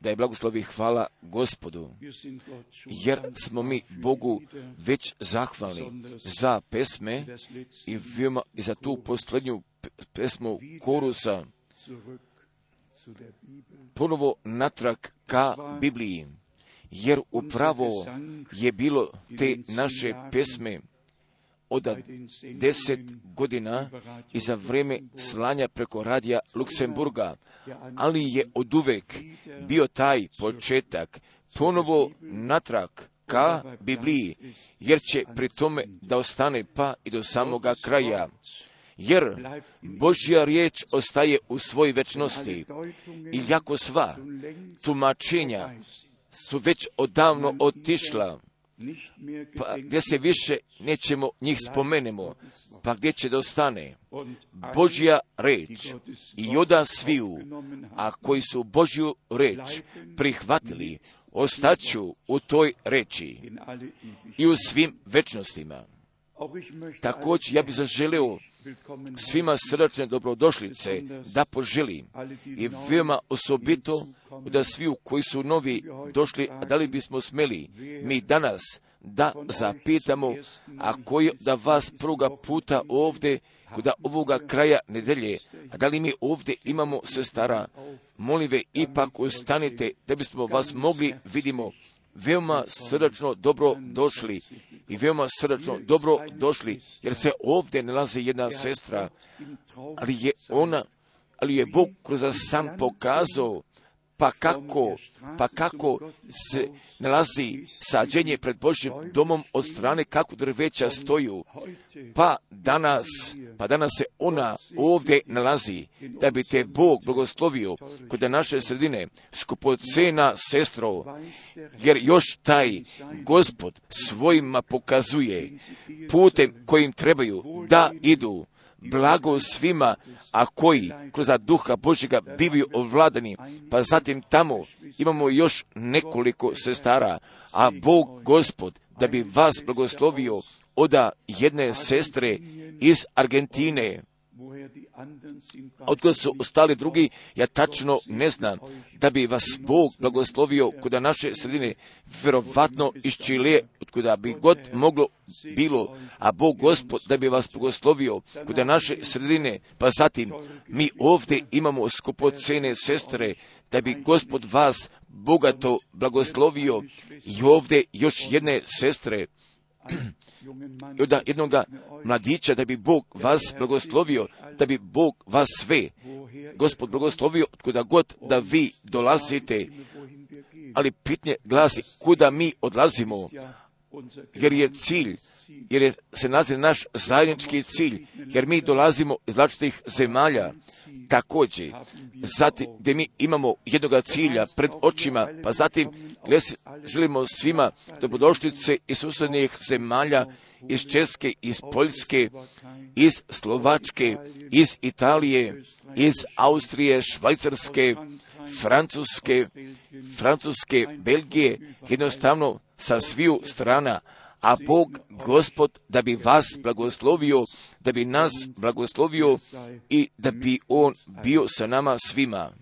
da je blagoslovi hvala gospodu, jer smo mi Bogu već zahvalni za pesme i za tu posljednju pesmu korusa. ponovo natrag ka Bibliji, jer upravo je bilo te naše pesme od deset godina i za vrijeme slanja preko radija Luksemburga, ali je od uvek bio taj početak ponovo natrag ka Bibliji, jer će pri tome da ostane pa i do samoga kraja. Jer Božja riječ ostaje u svoj večnosti i jako sva tumačenja su već odavno otišla, pa gedenkt gdje se više nećemo njih spomenemo, pa gdje će da ostane Božja reč i oda sviju, a koji su Božju reč prihvatili, ostaću u toj reči i u svim večnostima. Također ja bih zaželio svima srdačne dobrodošlice da poželim i veoma osobito da svi koji su novi došli, a da li bismo smeli mi danas da zapitamo, a koji da vas pruga puta ovdje da ovoga kraja nedelje, a da li mi ovdje imamo sestara, molive, ipak ostanite da bismo vas mogli vidimo veoma srdačno dobro došli i veoma srdačno dobro došli, jer se ovdje nalazi jedna sestra, ali je ona, ali je Bog kroz sam pokazao pa kako, pa kako se nalazi sađenje pred Božjim domom od strane kako drveća stoju, pa danas, pa danas se ona ovdje nalazi, da bi te Bog blagoslovio kod naše sredine, skupocena sestro, jer još taj gospod svojima pokazuje putem kojim trebaju da idu, blago svima, a koji kroz duha Božjega bivaju ovladani, pa zatim tamo imamo još nekoliko sestara, a Bog gospod da bi vas blagoslovio oda jedne sestre iz Argentine, Otkud su ostali drugi, ja tačno ne znam, da bi vas Bog blagoslovio kuda naše sredine, vjerovatno iz Čilije, kuda bi god moglo bilo, a Bog Gospod da bi vas blagoslovio kuda naše sredine, pa zatim mi ovdje imamo skupocene sestre, da bi Gospod vas bogato blagoslovio i ovdje još jedne sestre, od jednoga mladića, da bi Bog vas blagoslovio, da bi Bog vas sve, Gospod blagoslovio, kuda god da vi dolazite, ali pitnje glasi kuda mi odlazimo, jer je cilj, jer je, se nalazi naš zajednički cilj, jer mi dolazimo iz različitih zemalja, također, zatim gdje mi imamo jednoga cilja pred očima, pa zatim gdje želimo svima dobrodošlice iz susjednih zemalja, iz Česke, iz Poljske, iz Slovačke, iz Italije, iz Austrije, Švajcarske, Francuske, Francuske, Belgije, jednostavno sa sviju strana, a Bog, Gospod, da bi vas blagoslovio, da bi nas blagoslovio i da bi On bio sa nama svima.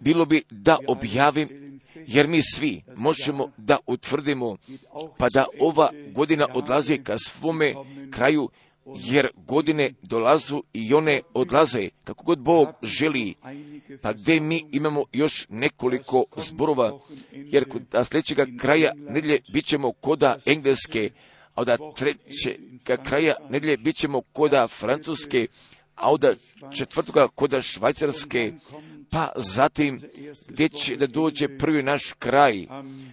Bilo bi da objavim, jer mi svi možemo da utvrdimo, pa da ova godina odlazi ka svome kraju, jer godine dolazu i one odlaze, kako god Bog želi, pa gdje mi imamo još nekoliko zborova, jer kod a sljedećega kraja nedjelje bit ćemo koda Engleske, a od trećega kraja nedjelje bit ćemo koda Francuske, a od četvrtoga koda Švajcarske, pa zatim gdje će da dođe prvi naš kraj, am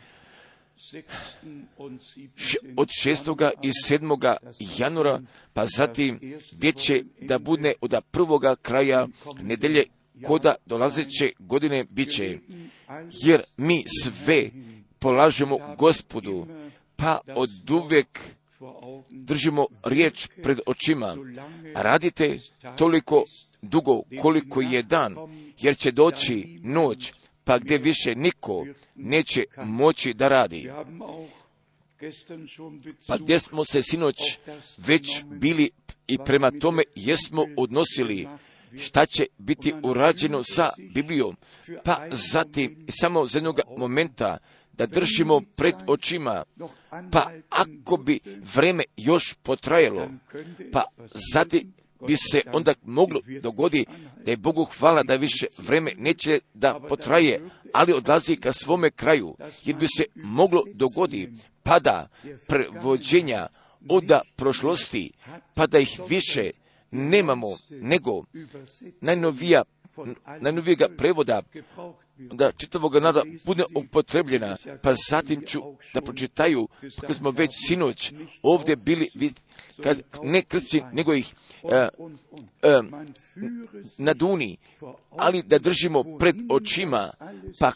6. und 7. š- od 6. i 7. januara, pa zatim gdje će da bude od prvoga kraja nedelje koda dolazeće godine bit će. Jer mi sve polažemo gospodu, pa od Augen držimo riječ pred očima. Radite toliko dugo koliko je dan, jer će doći noć, pa gdje više niko neće moći da radi. Pa gdje smo se sinoć već bili i prema tome jesmo odnosili šta će biti urađeno sa Biblijom, pa zatim samo za jednog momenta da držimo pred očima, pa ako bi vreme još potrajalo, pa zatim bi se onda moglo dogodi da je Bogu hvala da više vreme neće da potraje, ali odlazi ka svome kraju, jer bi se moglo dogodi pada prevođenja oda prošlosti, pa da ih više nemamo nego najnovija, najnovijega prevoda da čitavog nada bude upotrebljena, pa zatim ću da pročitaju, kako smo već sinoć ovdje bili, kad ne krci, nego ih uh, uh, na duni, ali da držimo pred očima, pa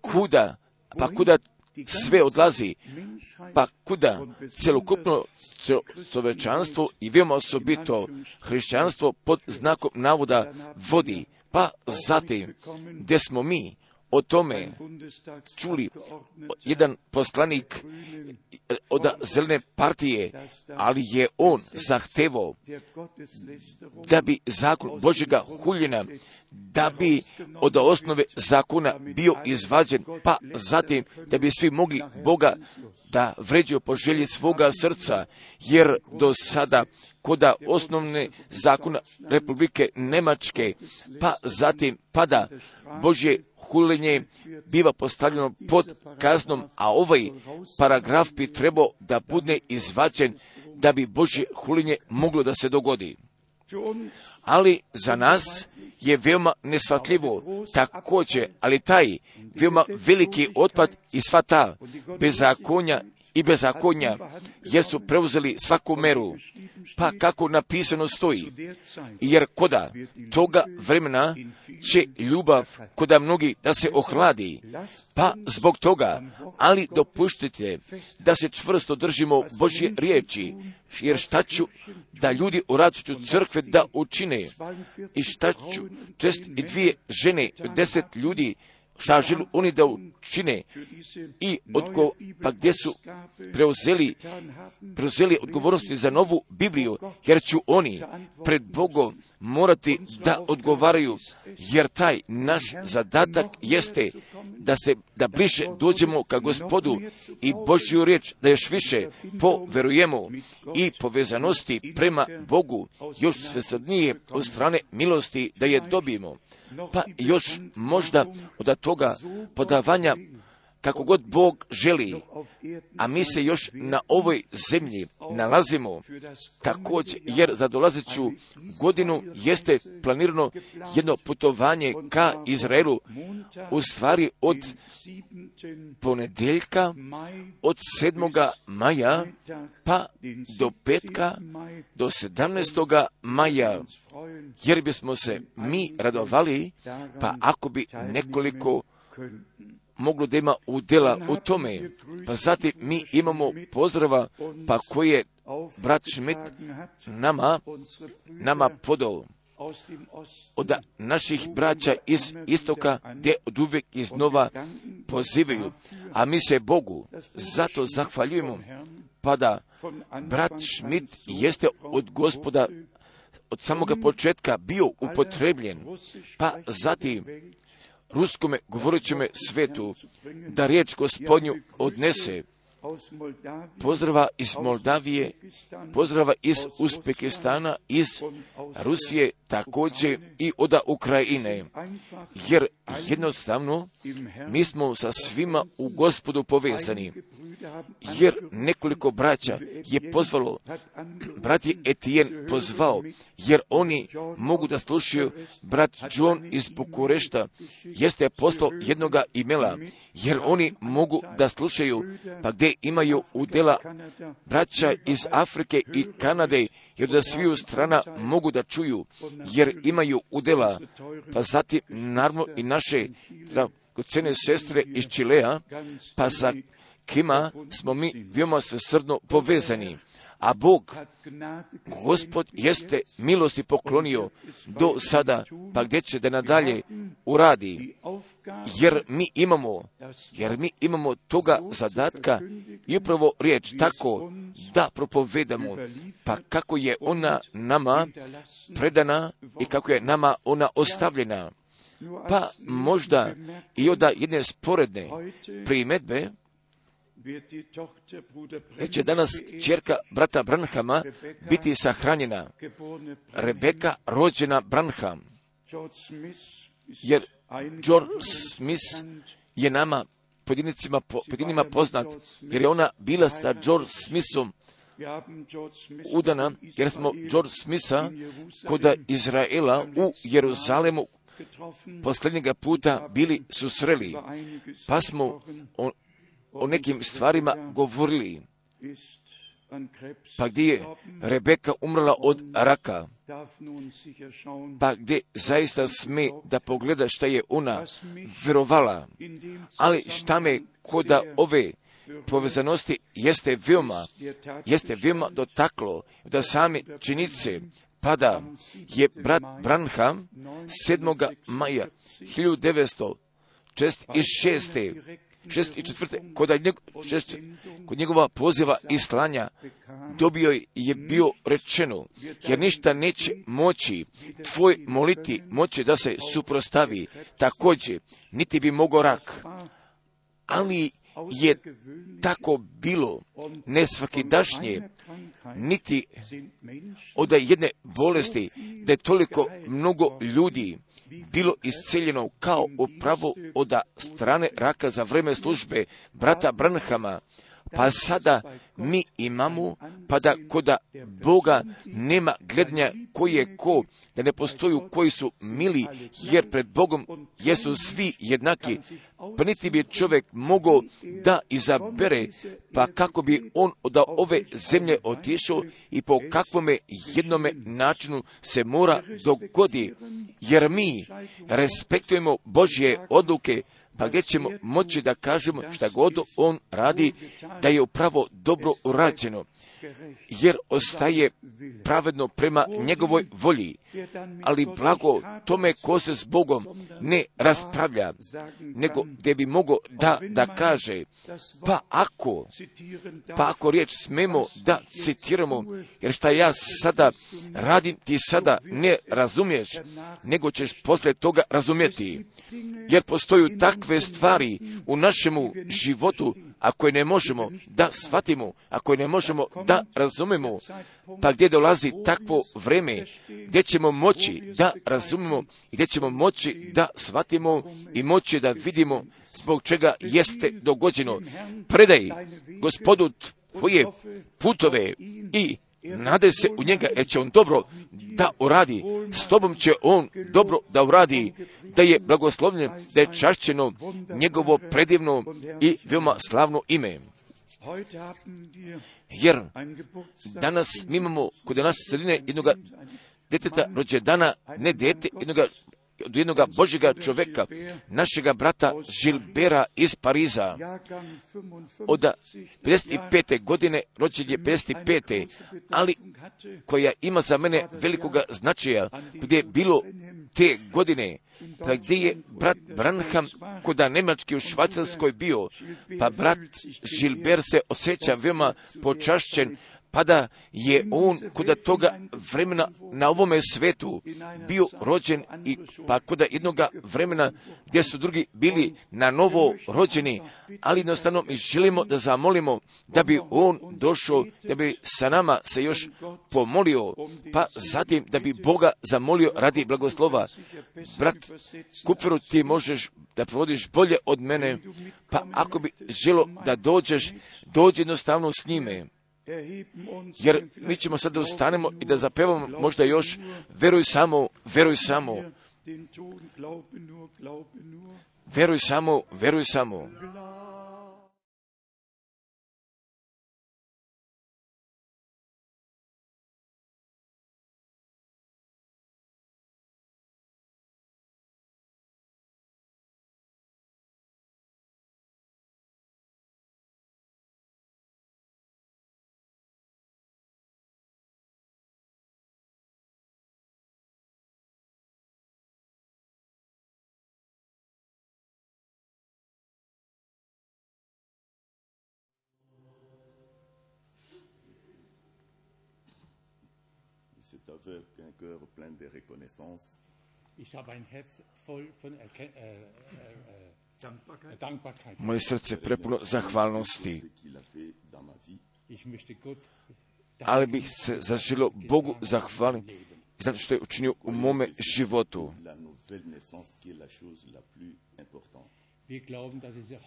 kuda, pa kuda sve odlazi, pa kuda celokupno čovečanstvo i veoma osobito hrišćanstvo pod znakom navoda vodi, pa zatim gdje smo mi o tome čuli jedan poslanik od zelene partije, ali je on zahtevao da bi zakon Božega huljena, da bi od osnove zakona bio izvađen, pa zatim da bi svi mogli Boga da vređaju po želji svoga srca, jer do sada koda osnovne zakona Republike Nemačke, pa zatim pada Božje hulenje biva postavljeno pod kaznom, a ovaj paragraf bi trebao da bude izvađen da bi Božje hulenje moglo da se dogodi. Ali za nas je veoma nesvatljivo također, ali taj veoma veliki otpad i sva ta bezakonja i bezakonja, jer su preuzeli svaku meru, pa kako napisano stoji, jer koda toga vremena će ljubav koda mnogi da se ohladi, pa zbog toga, ali dopuštite da se čvrsto držimo Božje riječi, jer šta ću da ljudi u različitu crkve da učine? I šta ću čest i dvije žene, deset ljudi šta žele oni da učine i odgo, pa gdje su preuzeli, preuzeli odgovornosti za novu Bibliju, jer ću oni pred Bogom morati da odgovaraju, jer taj naš zadatak jeste da se, da bliže dođemo ka gospodu i Božju riječ, da još više poverujemo i povezanosti prema Bogu, još svesadnije od strane milosti da je dobijemo. Pa još možda od toga podavanja kako god Bog želi, a mi se još na ovoj zemlji nalazimo također, jer za dolazeću godinu jeste planirano jedno putovanje ka Izraelu, u stvari od ponedeljka, od 7. maja, pa do petka, do 17. maja, jer bismo se mi radovali, pa ako bi nekoliko moglo da ima udjela u tome. Pa zatim mi imamo pozdrava, pa koje brat Šmit nama, nama podao od naših braća iz istoka, gdje od uvijek iznova pozivaju. A mi se Bogu zato zahvaljujemo, pa da brat Šmit jeste od gospoda od samoga početka bio upotrebljen, pa zatim ruskome govorećeme svetu da riječ gospodnju odnese pozdrava iz Moldavije, pozdrava iz Uzbekistana, iz Rusije, također i od Ukrajine. Jer jednostavno mi smo sa svima u gospodu povezani. Jer nekoliko braća je pozvalo, brat je Etijen pozvao, jer oni mogu da slušaju, brat John iz Bukurešta jeste poslao jednoga imela, jer oni mogu da slušaju, pa gdje imaju udjela braća iz Afrike i Kanade, jer da sviju strana mogu da čuju, jer imaju udjela, pa zatim naravno i naše cene sestre iz Čilea, pa sa kima smo mi veoma svesrdno povezani a Bog, Gospod jeste milosti poklonio do sada, pa gdje će da nadalje uradi, jer mi imamo, jer mi imamo toga zadatka I upravo riječ tako da propovedamo, pa kako je ona nama predana i kako je nama ona ostavljena. Pa možda i od jedne sporedne primedbe, će danas čerka brata Branhama biti sahranjena. Rebeka rođena Branham. Jer George Smith je nama pojedinicima, pojedinima poznat, jer je ona bila sa George Smithom udana, jer smo George Smitha kod Izraela u Jeruzalemu posljednjega puta bili susreli, pa smo o nekim stvarima govorili. Pa gdje je Rebeka umrla od raka, pa gdje zaista sme da pogleda šta je ona vjerovala, ali šta me koda ove povezanosti jeste veoma, jeste veoma dotaklo da same činice pada je brat Branham 7. maja 1906. 6 i četvrte, kod, šest, kod njegova poziva i slanja dobio je bio rečeno, jer ništa neće moći tvoj moliti moći da se suprostavi, također, niti bi mogao rak. Ali je tako bilo nesvakidašnje, niti od jedne bolesti, da je toliko mnogo ljudi bilo isceljeno kao upravo od strane raka za vreme službe brata Branhama, pa sada mi imamo, pa da koda Boga nema gledanja koji je ko, da ne postoju koji su mili, jer pred Bogom jesu svi jednaki, pa niti bi čovjek mogao da izabere, pa kako bi on od ove zemlje otišao i po kakvome jednome načinu se mora dogodi, jer mi respektujemo Božje odluke, pa gdje ćemo moći da kažemo šta god on radi, da je upravo dobro urađeno, jer ostaje pravedno prema njegovoj volji, ali blago tome ko se s Bogom ne raspravlja, nego gdje bi mogo da, da kaže, pa ako, pa ako riječ smemo da citiramo, jer šta ja sada radim, ti sada ne razumiješ, nego ćeš poslije toga razumjeti, jer postoju takve stvari u našemu životu, ako ne možemo da shvatimo, ako ne možemo da razumemo, pa gdje dolazi takvo vreme, gdje ćemo moći da razumemo i gdje ćemo moći da shvatimo i moći da vidimo zbog čega jeste dogođeno. Predaj gospodu tvoje putove i nade se u njega, jer će on dobro da uradi. S tobom će on dobro da uradi, da je blagoslovljen, da je čašćeno njegovo predivno i veoma slavno ime. Jer danas mi imamo kod nas sredine jednog deteta rođendana, ne dete, jednoga od jednoga Božjega čoveka, našega brata Žilbera iz Pariza. Od 55. godine, rođen je 55. ali koja ima za mene velikoga značaja, gdje je bilo te godine, pa gdje je brat Branham kod Nemački u Švacarskoj bio, pa brat Žilber se osjeća veoma počašćen, pa da je on kod toga vremena na ovome svetu bio rođen i pa kod jednoga vremena gdje su drugi bili na novo rođeni, ali jednostavno mi želimo da zamolimo da bi on došao, da bi sa nama se još pomolio, pa zatim da bi Boga zamolio radi blagoslova. Brat Kupferu, ti možeš da provodiš bolje od mene, pa ako bi želo da dođeš, dođi jednostavno s njime jer mi ćemo sad da ustanemo i da zapevamo možda još veruj samo, veruj samo. Veruj samo, veruj samo. Un cœur plein de reconnaissance Ich habe ein Herz voll von Erken äh, äh, äh, Dankbarkeit. Moje srce prepuno zahvalnosti. Ich möchte Gott ali bih se zaželio Bogu zahvaliti zato što je učinio u mome životu.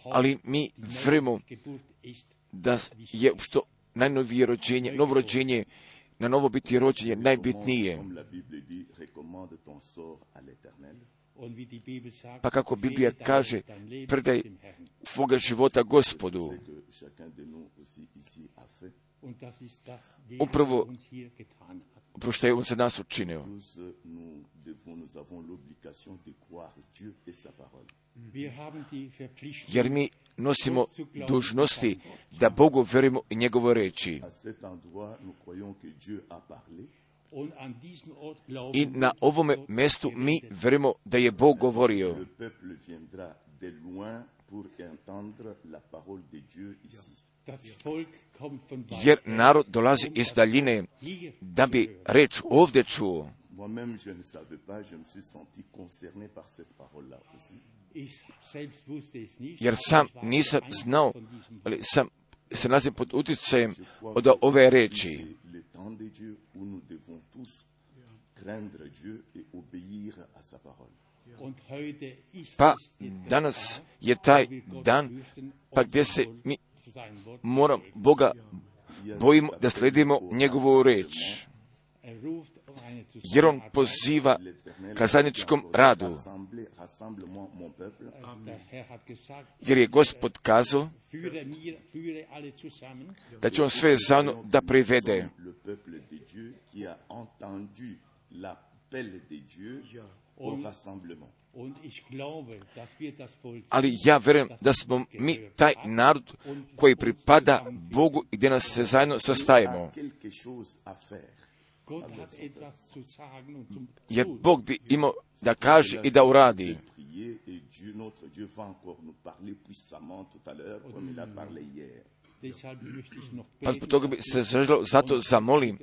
Ali mi ist. da je što najnovije rođenje, novo rođenje, na novo biti rođen je najbitnije. Comme la Bible dit, recommande ton sort à l'Éternel. Und wie die Bibel sagt, Pa kako Biblija kaže, predaj tvoga života gospodu. C'est que chacun de nous aussi ici a fait. Und das ist das, Upravo- er. Upravo što je on za nas učinio. Verpflichtung, Jer mi nosimo dužnosti da Bogu verujemo i njegovo reči. À cet endroit, nous croyons que Dieu a parlé. und an diesen Ort I na ovome mestu mi verujemo da je Bog govorio. Le peuple viendra de loin pour entendre la parole de Dieu ici. das Volk kommt von Jer narod dolazi iz daljine da bi reč ovdje čuo. Jer sam nisam znao, ali sam se nalazim pod utjecajem od ove reči. Pa danas je taj dan pa gdje se mi moram. Boga bojimo da sledimo njegovu reč. Jer on poziva ka zajedničkom radu. Jer je Gospod kazao da će on sve zajedno da privede. Ali ja verujem da smo mi taj narod koji pripada Bogu i gdje nas se zajedno sastajemo. A quelque chose à faire. Gott hat etwas zu sagen und zum Jer. Bog bi imao da kaže i da uradi. Pa zbog toga bi se zaželo, zato zamolim,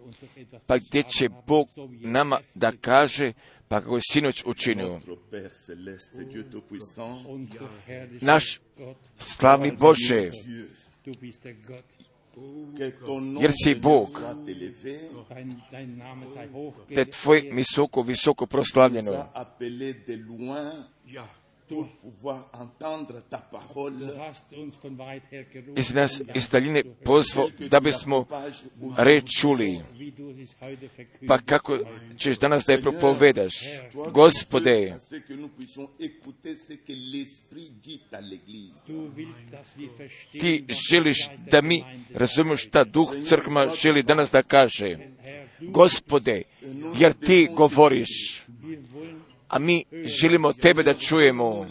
pa gdje će Bog er nama da kaže, pa kako je sinoć učinio. Naš Gott, slavni Bože, Jer si Bog. te tvoje visoko, visoko proslavljeno. Pour pouvoir entendre ta parole. Jesi nas iz daljine pozvao da bismo reč čuli. Pa kako ćeš danas da je propovedaš? Gospode, ti želiš da mi razumemo šta duh crkva želi danas da kaže. Gospode, jer ti govoriš, a mi želimo tebe da čujemo.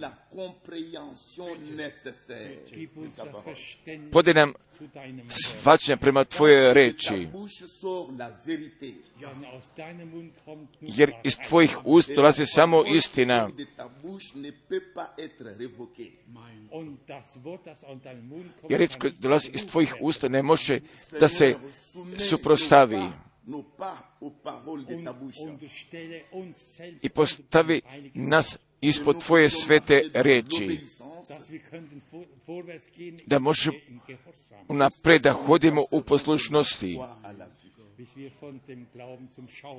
Podaj nam svačanje prema tvoje reči, jer iz tvojih ust dolazi samo istina. Jer reč koja dolazi iz tvojih usta ne može da se suprostavi i postavi nas ispod tvoje svete reči, da možemo unapred da hodimo u poslušnosti,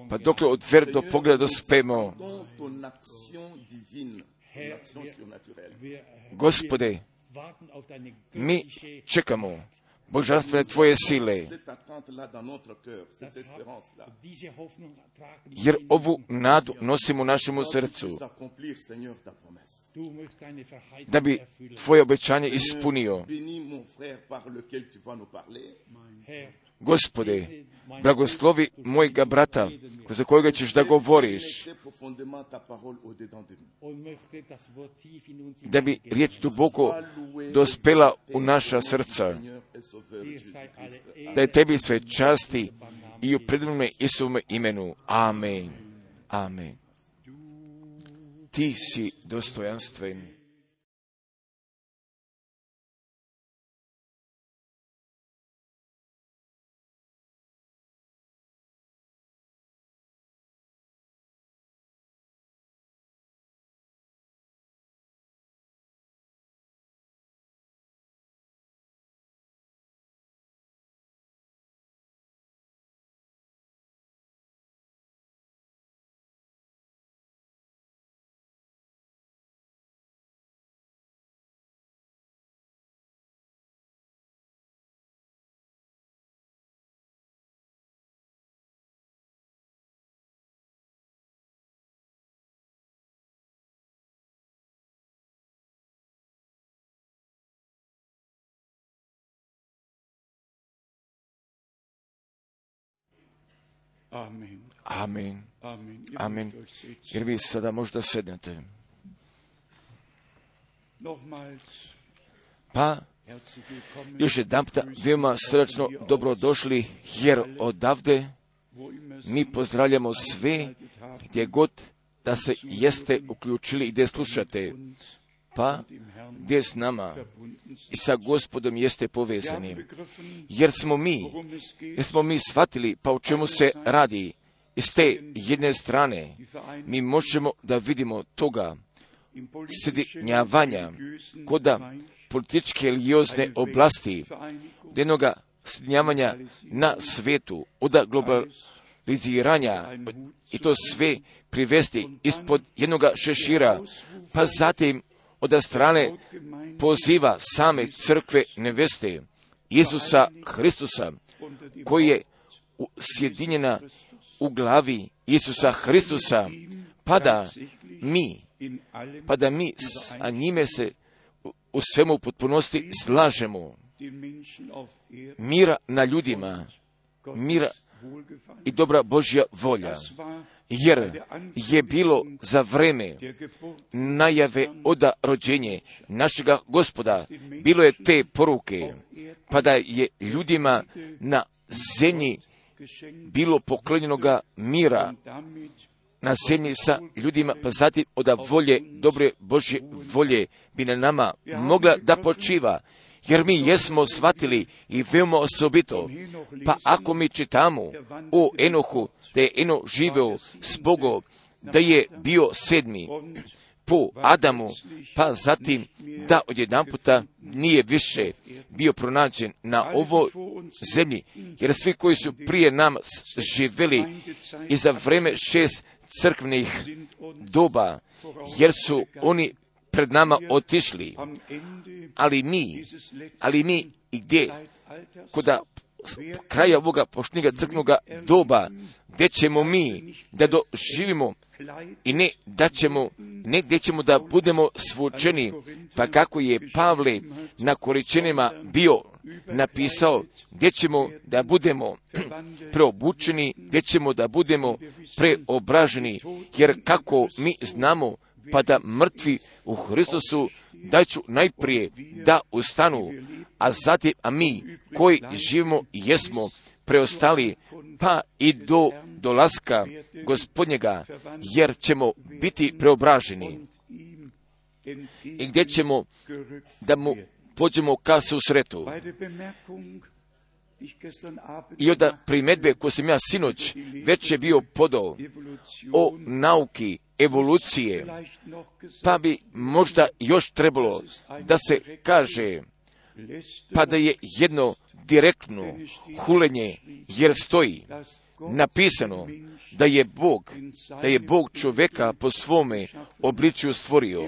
pa dokle od ver do pogleda äh, Gospode, mi čekamo božanstvene tvoje sile, Cette attente-là dans notre cœur, cette das haben- espérance-là, diese Hoffnung tragen jer ovu nadu nosimo u našemu srcu, da bi tvoje obećanje ispunio. Gospode, blagoslovi mojega brata, kroz kojega ćeš da govoriš, da bi riječ duboko dospela u naša srca, da je tebi sve časti i u predivnome Isuvome imenu. Amen. Amen. Ti si dostojanstven. Euch setzen. Jer vi sada možda sednete. Pa, još jedan puta veoma srdačno dobrodošli, jer odavde mi pozdravljamo sve gdje god da se jeste uključili i gdje slušate, pa gdje s nama i sa gospodom jeste povezani. Jer smo mi, jer smo mi shvatili pa o čemu se radi. S te jedne strane mi možemo da vidimo toga sjedinjavanja koda političke religijozne oblasti, Vereinigung jednoga sjedinjavanja na svetu, od globaliziranja i to sve privesti ispod jednoga šešira, pa zatim od strane poziva same crkve neveste Isusa Hristusa, koji je sjedinjena u glavi Isusa Hristusa, pa da mi, pa da mi sa njime se u- svemu potpunosti slažemo. Mira na ljudima mira i dobra Božja volja. Jer je bilo za vreme najave oda rođenje našega gospoda, bilo je te poruke, pa da je ljudima na zemlji bilo poklonjenoga mira na zemlji sa ljudima, pa zatim od volje, dobre Božje volje bi na nama mogla da počiva. Jer mi jesmo shvatili i veoma osobito, pa ako mi čitamo o Enohu, da je Eno živeo s Bogom, da je bio sedmi po Adamu, pa zatim da odjedan puta nije više bio pronađen na ovoj zemlji, jer svi koji su prije nam živjeli i za vreme šest crkvnih doba, jer su oni pred nama otišli, ali mi, ali mi i gdje, koda kraja ovoga poštnjega crkvenoga doba, gdje ćemo mi da doživimo i ne da ćemo, ne gdje ćemo da budemo svučeni, pa kako je Pavle na koričenima bio napisao, gdje ćemo da budemo preobučeni, gdje ćemo da budemo preobraženi, jer kako mi znamo, pa da mrtvi u Hristosu da ću najprije da ustanu, a zatim, a mi koji živimo i jesmo preostali, pa i do dolaska gospodnjega, jer ćemo biti preobraženi i gdje ćemo da mu pođemo ka susretu. I gemacht primetbe koje sam ja sinoć već je bio podao o nauki evolucije, pa bi možda još trebalo da se kaže pa da je jedno direktno hulenje, jer stoji napisano da je Bog, da je Bog čoveka po svome obličju stvorio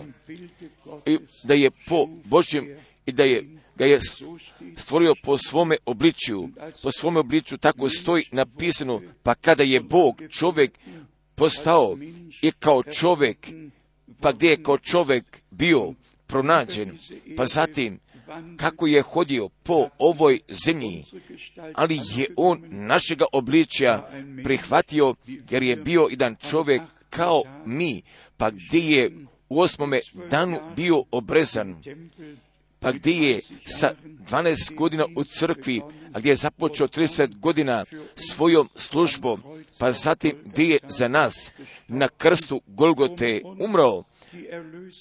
i da je po Božjem i da je ga je stvorio po svome obličju, po svome obličju tako stoji napisano, pa kada je Bog čovjek postao i kao čovjek, pa gdje je kao čovjek bio pronađen, pa zatim kako je hodio po ovoj zemlji, ali je on našega obličja prihvatio jer je bio jedan čovjek kao mi, pa gdje je u osmome danu bio obrezan, pa gdje je? Sa 12 godina u crkvi, a gdje je započeo 30 godina svojom službom, pa zatim gdje je za nas na krstu Golgote umro,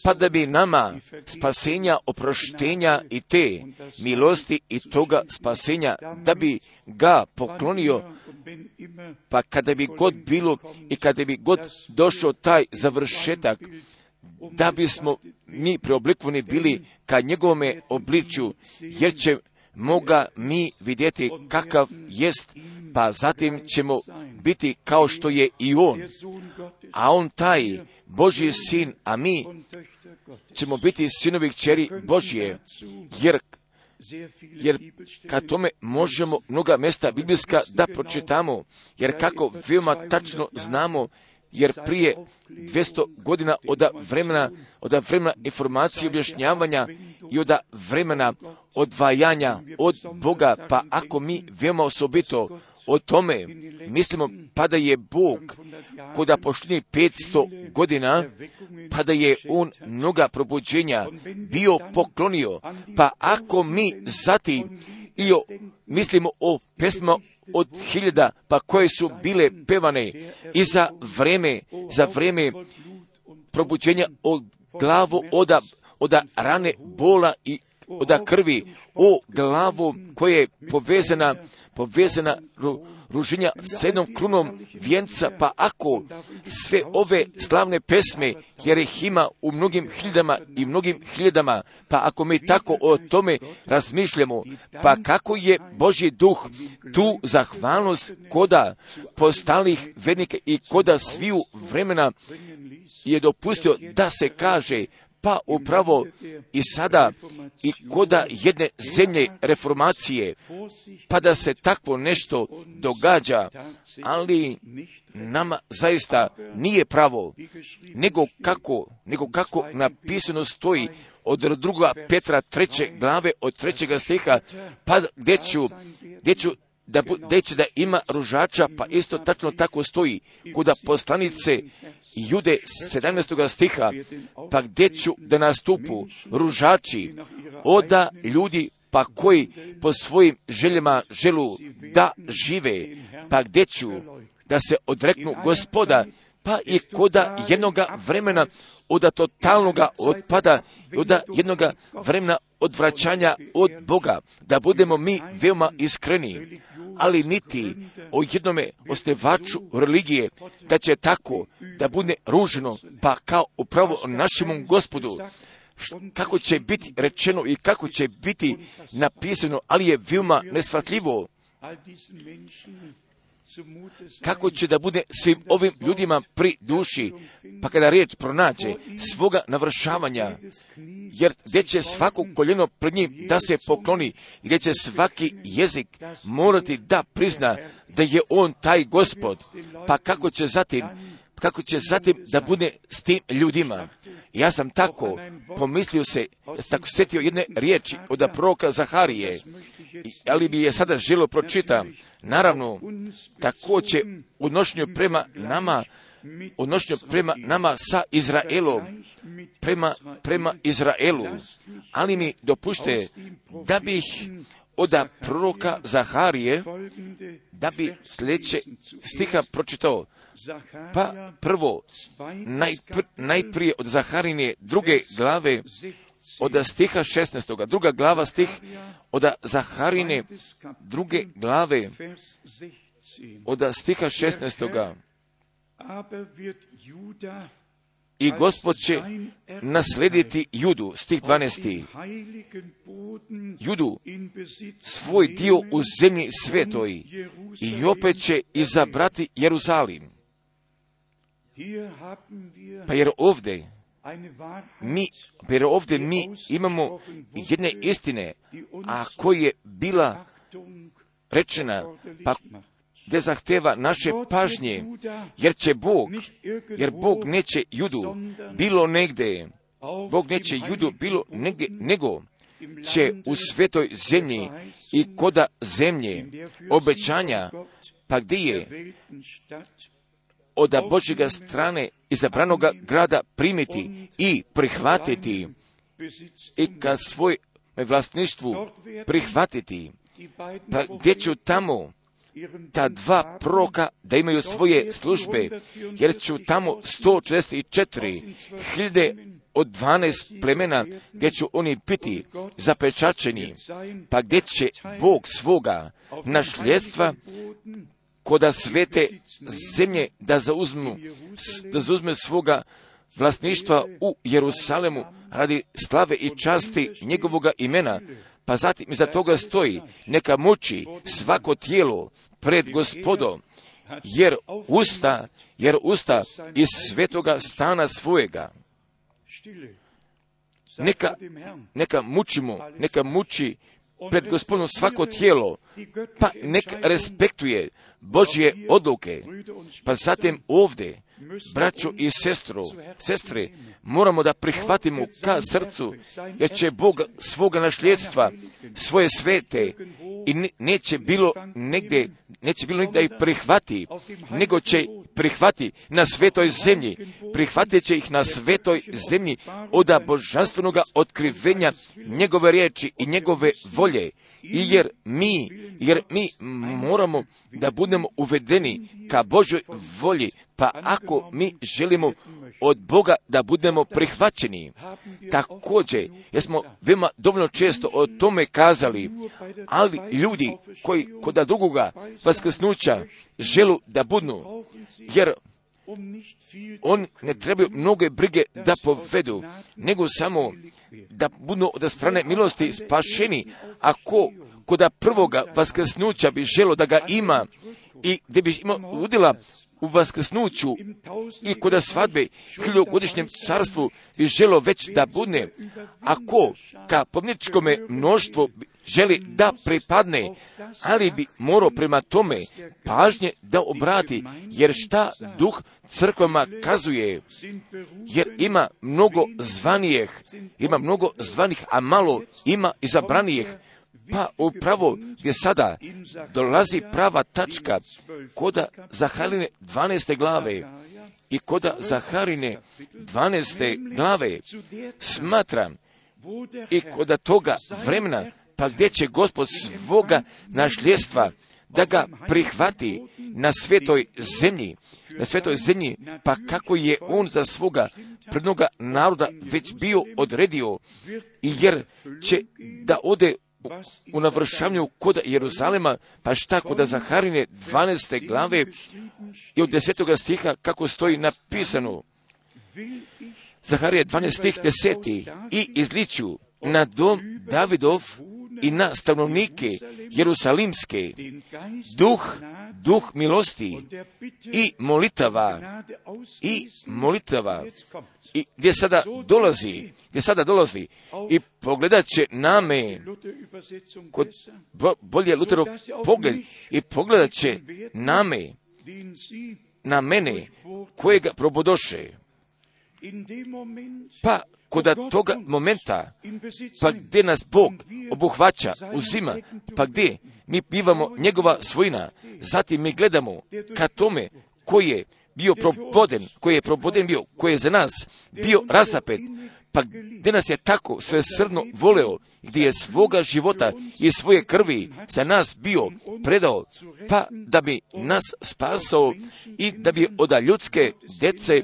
pa da bi nama spasenja, oproštenja i te milosti i toga spasenja, da bi ga poklonio, pa kada bi god bilo i kada bi god došao taj završetak, da bismo mi preoblikovani bili ka njegovome obličju, jer će moga mi vidjeti kakav jest, pa zatim ćemo biti kao što je i on. A on taj Božji sin, a mi ćemo biti sinovi kćeri Božje, jer jer ka tome možemo mnoga mesta biblijska da pročitamo, jer kako veoma tačno znamo, jer prije 200 godina od vremena, od vremena informacije objašnjavanja i od vremena odvajanja od Boga, pa ako mi veoma osobito o tome mislimo pa da je Bog koda pošli 500 godina, pa da je On mnoga probuđenja bio poklonio, pa ako mi zatim i o, mislimo o pesma od hiljada, pa koje su bile pevane i za vreme, za vreme probuđenja od glavu oda, oda rane bola i oda krvi, o glavu koja je povezana, povezana ruženja s jednom krunom vijenca, pa ako sve ove slavne pesme, jer ih ima u mnogim hiljadama i mnogim hiljadama, pa ako mi tako o tome razmišljamo, pa kako je Božji duh tu zahvalnost koda postalih vednika i koda sviju vremena je dopustio da se kaže pa upravo i sada i koda jedne zemlje reformacije, pa da se takvo nešto događa, ali nama zaista nije pravo, nego kako, nego kako napisano stoji od druga Petra treće glave od trećega stiha, pa gdje ću, gdje ću da, gdje će da ima ružača, pa isto tačno tako stoji kuda poslanice Jude 17. stiha, pa gdje ću da nastupu ružači, oda ljudi pa koji po svojim željama želu da žive, pa gdje ću da se odreknu gospoda, pa i koda jednoga vremena od totalnoga otpada, od jednoga vremena odvraćanja od Boga, da budemo mi veoma iskreni, ali niti o jednome ostevaču religije, da će tako da bude ružno, pa kao upravo našemu gospodu, kako će biti rečeno i kako će biti napisano, ali je veoma nesvatljivo kako će da bude svim ovim ljudima pri duši, pa kada riječ pronađe svoga navršavanja, jer gdje će svako koljeno pred njim da se pokloni, gdje će svaki jezik morati da prizna da je on taj gospod, pa kako će zatim kako će zatim da bude s tim ljudima. Ja sam tako pomislio se, tako setio jedne riječi od proroka Zaharije, ali bi je sada želo pročita. Naravno, tako će odnošnju prema nama, odnošnju prema nama sa Izraelom, prema, prema Izraelu, ali mi dopušte da bih od proroka Zaharije, da bi sljedeće stiha pročitao, pa prvo, najpr, najprije od Zaharine druge glave, od stiha 16. druga glava stih od Zaharine druge glave od stiha 16. I gospod će naslediti Judu, stih 12. Judu, svoj dio u zemlji svetoj i opet će izabrati Jeruzalim. Pa jer ovdje mi, jer ovdje mi imamo jedne istine, a koji je bila rečena, pa gdje zahteva naše pažnje, jer će Bog, jer Bog neće judu bilo negdje, Bog neće judu bilo negdje, nego će u svetoj zemlji i koda zemlje obećanja, pa gdje je od Božjega strane izabranoga grada primiti i prihvatiti i kad svoj vlasništvu prihvatiti, pa gdje ću tamo? Ta dva proka da imaju svoje službe, jer ću tamo 144 hiljade od 12 plemena gdje ću oni biti zapečačeni, pa gdje će Bog svoga našljedstva koda svete zemlje da zauzmu, da zauzme svoga vlasništva u Jerusalemu radi slave i časti njegovoga imena, pa zatim iza toga stoji, neka muči svako tijelo pred gospodom, jer usta, jer usta iz svetoga stana svojega. Neka, neka mučimo, neka muči pred gospodom svako tijelo, pa nek respektuje Božje odluke. Pa zatim ovdje, braćo i sestru, sestre, moramo da prihvatimo ka srcu, jer će Bog svoga našljedstva, svoje svete i neće bilo negdje neće bilo da ih prihvati, nego će prihvati na svetoj zemlji. Prihvatit će ih na svetoj zemlji od božanstvenog otkrivenja njegove riječi i njegove volje. I jer mi, jer mi moramo da budemo uvedeni ka Božoj volji, pa ako mi želimo od Boga da budemo prihvaćeni. Također, jer smo veoma dovoljno često o tome kazali, ali ljudi koji kod drugoga vaskrsnuća želu da budnu, jer on ne trebaju mnoge brige da povedu, nego samo da budu od strane milosti spašeni, ako kod prvoga vaskrsnuća bi želo da ga ima i gdje bi imao udjela u vaskrsnuću i kod svadbe hiljogodišnjem carstvu bi želo već da budne, ako ka pomničkome mnoštvo želi da pripadne, ali bi morao prema tome pažnje da obrati, jer šta duh crkvama kazuje, jer ima mnogo zvanijeh, ima mnogo zvanih, a malo ima i zabranijeh, pa upravo gdje sada dolazi prava tačka koda Zaharine 12. glave i koda Zaharine 12. glave smatram i koda toga vremena pa gdje će gospod svoga našljestva da ga prihvati na svetoj zemlji, na svetoj zemlji, pa kako je on za svoga prednoga naroda već bio odredio, jer će da ode u navršavnju kod Jeruzalema, pa šta kod Zaharine 12. glave i od 10. stiha kako stoji napisano. Zaharije 12. stih 10. i izliču na dom Davidov i na stanovnike Jerusalimske, duh, duh milosti i molitava, i molitava, i gdje sada dolazi, gdje sada dolazi? I pogledat će name, kod bolje Luterov pogled, i pogledat će name, na mene, kojega probodoše. Pa kod toga momenta, pa gdje nas Bog obuhvaća, uzima, pa gdje mi bivamo njegova svojina, zatim mi gledamo ka tome koji je bio proboden, koji je proboden bio, koji je za nas bio razapet, pa gdje nas je tako sve srno voleo, gdje je svoga života i svoje krvi za nas bio predao, pa da bi nas spasao i da bi od ljudske dece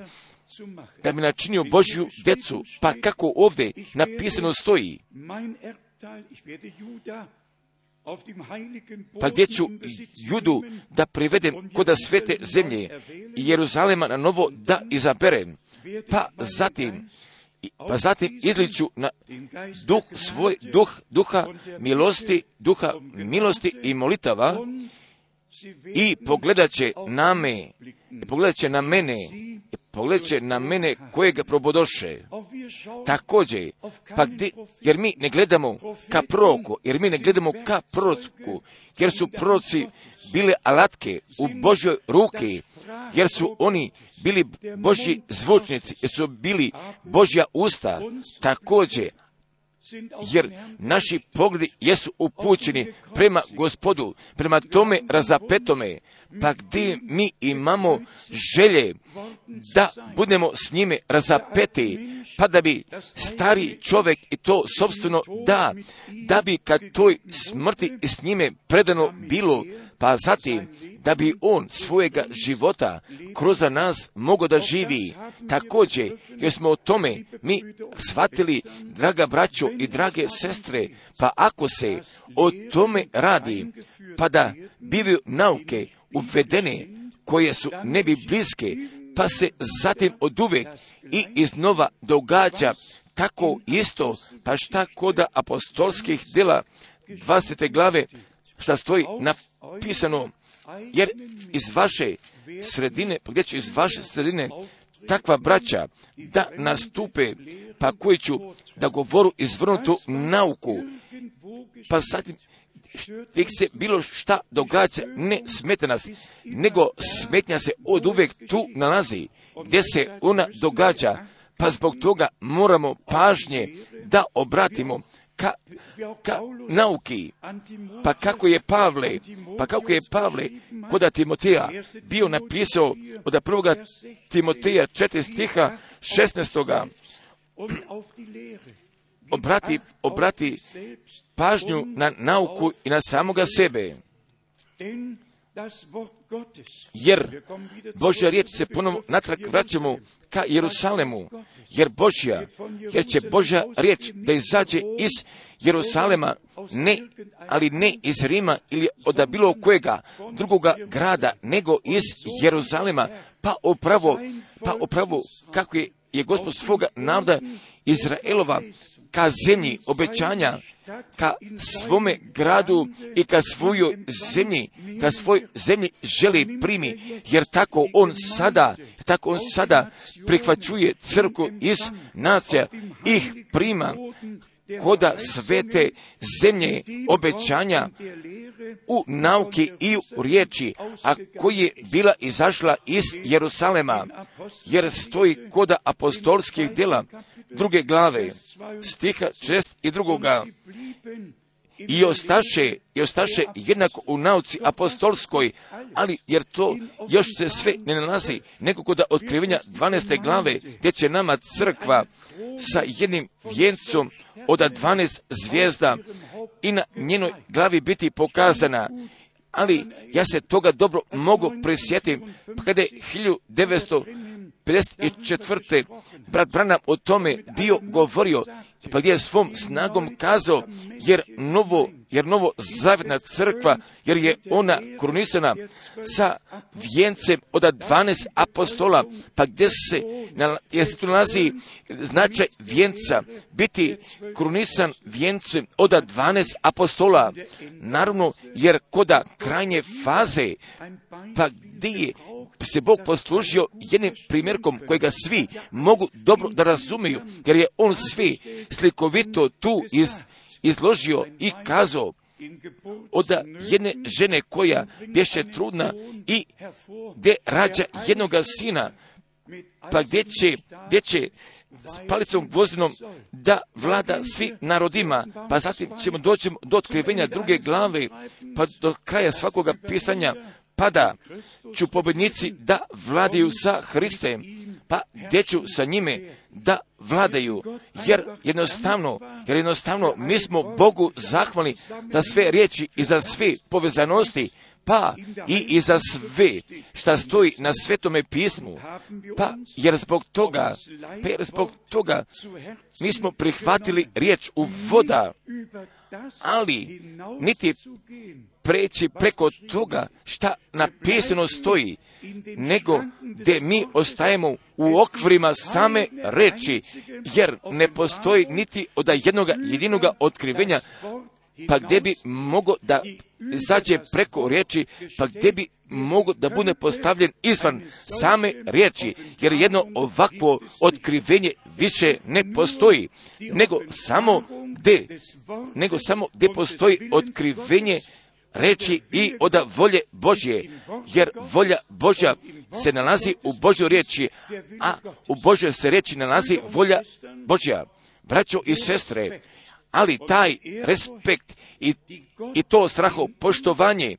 da bi načinio Božju decu, pa kako ovdje napisano stoji, pa gdje ću judu da privedem kod svete zemlje i Jeruzalema na novo da izaberem, pa zatim pa zatim izliču na duh svoj, duh, duha milosti, duha milosti i molitava i pogledat će na me, pogledat će na mene, pogledat će na mene kojega probodoše. Također, pa gdje, jer mi ne gledamo ka proroku, jer mi ne gledamo ka proroku, jer su proroci bile alatke u Božoj ruke, jer su oni bili Božji zvučnici, jer su bili Božja usta, također, jer naši pogledi jesu upućeni prema gospodu, prema tome razapetome, pa gdje mi imamo želje da budemo s njime razapeti, pa da bi stari čovjek i to sobstveno da, da bi kad toj smrti s njime predano bilo, pa zatim da bi on svojega života kroz nas mogao da živi. Također, jer smo o tome mi shvatili, draga braćo i drage sestre, pa ako se o tome radi, pa da bivaju nauke uvedene koje su nebi bliske, pa se zatim od uvek i iznova događa tako isto, pa šta koda apostolskih dela 20. glave, šta stoji napisano, jer iz vaše sredine, gdje će iz vaše sredine takva braća da nastupe, pa koji ću da govoru izvrnutu nauku, pa zatim tek se bilo šta događa, ne smeta nas, nego smetnja se od uvek tu nalazi, gdje se ona događa, pa zbog toga moramo pažnje da obratimo ka, ka nauki. Pa kako je Pavle, pa kako je Pavle kod Timoteja bio napisao od prvoga Timoteja četiri stiha 16. Obrati, obrati pažnju na nauku i na samoga sebe. Jer Božja riječ se ponovno natrag vraćamo ka Jerusalemu, jer Božja, jer će Božja riječ da izađe iz Jerusalema, ne, ali ne iz Rima ili od bilo kojega drugoga grada, nego iz Jeruzalema, pa upravo, pa upravo kako je, je gospod svoga navda Izraelova ka zemlji obećanja, ka svome gradu i ka svojoj zemlji, ka svoj zemlji želi primi, jer tako on sada, tako on sada prihvaćuje crku iz nacija, ih prima koda svete zemlje obećanja u nauki i u riječi, a koji je bila izašla iz Jerusalema, jer stoji koda apostolskih dela druge glave, stiha šest i drugoga, i ostaše, i ostaše jednako u nauci apostolskoj, ali jer to još se sve ne nalazi nego kod otkrivenja 12. glave, gdje će nama crkva sa jednim vjencom od 12 zvijezda i na njenoj glavi biti pokazana. Ali ja se toga dobro mogu prisjetiti kada je 1954. brat Branham o tome bio govorio, pa gdje je svom snagom kazao, jer novo, jer novo zavjetna crkva, jer je ona krunisana sa vijencem od 12 apostola, pa gdje se, gdje se tu nalazi značaj vijenca, biti krunisan vijencem od 12 apostola, naravno, jer koda krajnje faze, pa je se Bog poslužio jednim primjerkom kojega svi mogu dobro da razumiju, jer je on svi slikovito tu iz, izložio i kazao od jedne žene koja bješe trudna i gdje rađa jednoga sina, pa gdje će, gdje će s palicom gvozdinom da vlada svi narodima, pa zatim ćemo doći do otkrivenja druge glave, pa do kraja svakoga pisanja, pada ću pobjednici da vladaju sa Hristem, pa gdje ću sa njime da vladaju, jer jednostavno, jer jednostavno mi smo Bogu zahvalni za sve riječi i za sve povezanosti, pa i, za sve šta stoji na svetome pismu, pa jer zbog toga, pa jer zbog toga mi smo prihvatili riječ u voda, ali niti preći preko toga šta napisano stoji, nego gdje mi ostajemo u okvirima same reči, jer ne postoji niti od jednog jedinoga otkrivenja, pa gdje bi mogo da izađe preko riječi, pa gdje bi mogo da bude postavljen izvan same riječi, jer jedno ovakvo otkrivenje više ne postoji, nego samo gdje, nego samo gdje postoji otkrivenje reći i od volje Božje, jer volja Božja se nalazi u Božoj riječi, a u Božoj se riječi nalazi volja Božja. Braćo i sestre, ali taj respekt i, i to straho poštovanje,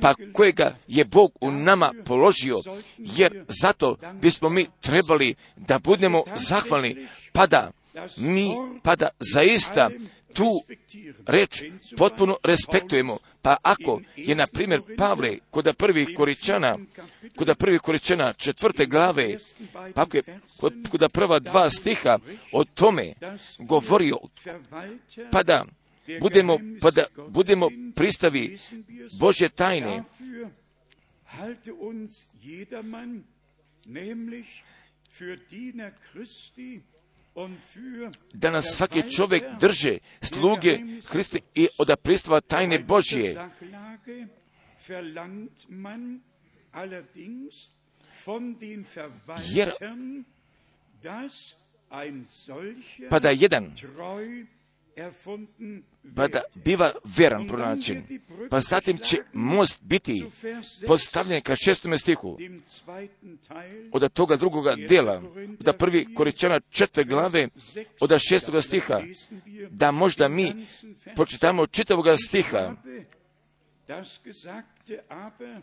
pa kojega je Bog u nama položio, jer zato bismo mi trebali da budemo zahvalni, pa da mi, pa da zaista tu reč potpuno respektujemo. Pa ako je, na primjer, Pavle kod prvih koričana, kod prvih koričana četvrte glave, pa ako je kod prva dva stiha o tome govorio, pa da budemo, pa da budemo pristavi Božje tajne, da nas svaki čovjek drže sluge Hriste i od pristva tajne Božje. Jer pa da jedan pa da biva veran pronačen. Pa zatim će most biti postavljen ka šestome stihu. od toga drugoga dela, da prvi Koričana četve glave od šestoga stiha, da možda mi pročitamo čitavoga stiha.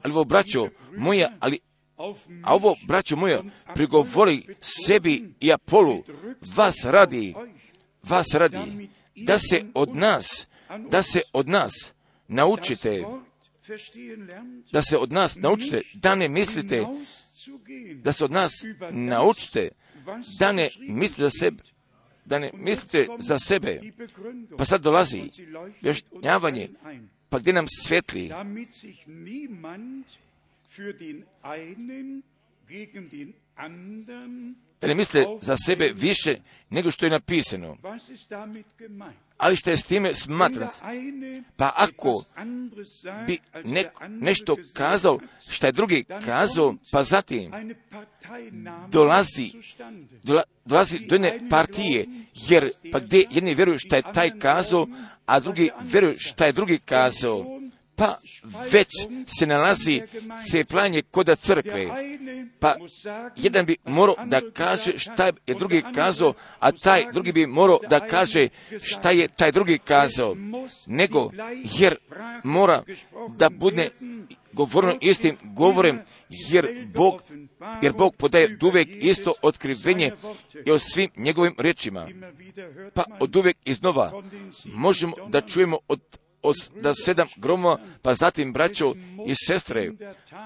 Ali ovo, braćo moja, ali a ovo, braćo moja, prigovori sebi i Apolu, vas radi, vas radi, da se od nas, da se od nas naučite, da se od nas naučite, da ne mislite, da se od nas naučite, da ne mislite za sebe, da ne mislite za sebe. Pa sad dolazi vješnjavanje, pa gdje nam svetli, da ne misle za sebe više nego što je napisano. Ali što je s time smatrano? Pa ako bi ne, nešto kazao što je drugi kazao, pa zatim dolazi, dola, dolazi do jedne partije, jer pa gdje jedni vjeruju što je taj kazao, a drugi vjeruju što je drugi kazao, pa već se nalazi ceplanje koda crkve. Pa jedan bi morao da kaže šta je drugi kazao, a taj drugi bi morao da kaže šta je taj drugi kazao. Nego, jer mora da bude govorno istim govorem, jer Bog, jer Bog podaje uvijek isto otkrivenje i o svim njegovim riječima. Pa od uvijek iznova možemo da čujemo od od da sedam gromova, pa zatim braćo i sestre,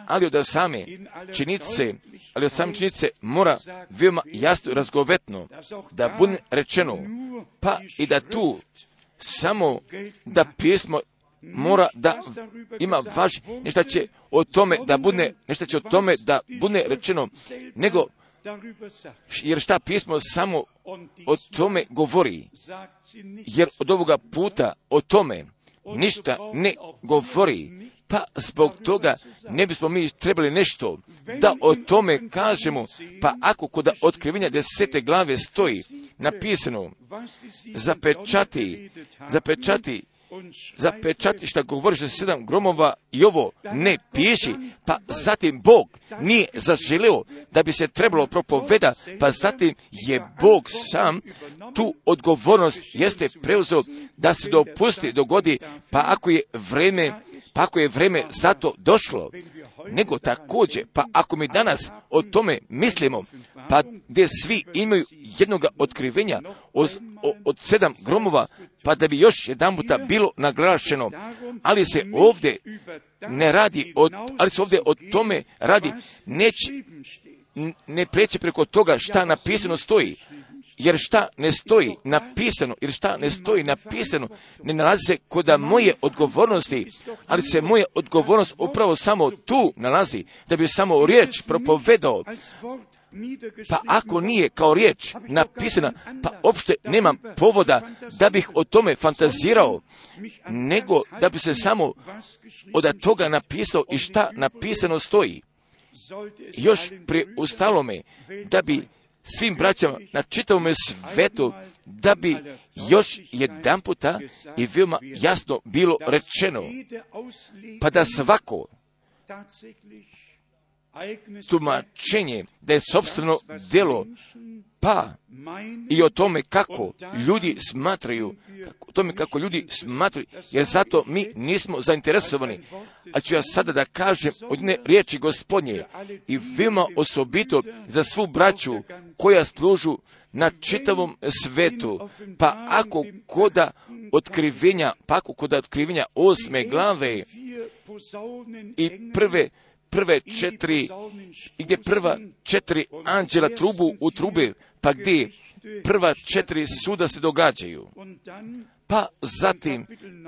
ali od same činice, ali od same činice mora veoma jasno razgovetno da bude rečeno, pa i da tu samo da pismo mora da ima važ, nešto će o tome da bude, nešto će o tome da bude rečeno, nego jer šta pismo samo o tome govori, jer od ovoga puta o tome ništa ne govori, pa zbog toga ne bismo mi trebali nešto da o tome kažemo, pa ako kod otkrivenja desete glave stoji napisano zapečati, zapečati zapečati šta govoriš sedam gromova i ovo ne piši, pa zatim Bog nije zaželio da bi se trebalo propoveda, pa zatim je Bog sam tu odgovornost jeste preuzeo da se dopusti, dogodi, pa ako je vreme, pa ako je vreme zato došlo, nego također, pa ako mi danas o tome mislimo, pa gdje svi imaju jednoga otkrivenja od, od sedam gromova, pa da bi još jedan puta bilo naglašeno, ali se ovdje ne radi, od, ali se ovdje o tome radi, neće, ne preće preko toga šta napisano stoji, jer šta ne stoji napisano, jer šta ne stoji napisano, ne nalazi se kod moje odgovornosti, ali se moja odgovornost upravo samo tu nalazi, da bi samo riječ propovedao. Pa ako nije kao riječ napisana, pa uopšte nemam povoda da bih o tome fantazirao, nego da bi se samo od toga napisao i šta napisano stoji. Još pri ustalome, da bi svim braćama na čitavom svetu da bi još jedan puta i veoma jasno bilo rečeno, pa da svako tumačenje da je sobstveno delo, pa i o tome kako ljudi smatraju, o tome kako ljudi smatraju, jer zato mi nismo zainteresovani. A ću ja sada da kažem od jedne riječi gospodnje i veoma osobito za svu braću koja služu na čitavom svetu, pa ako koda otkrivenja, pa ako koda otkrivenja osme glave i prve prve četiri, gdje prva četiri anđela trubu u trube, pa gdje prva četiri suda se događaju. Pa zatim,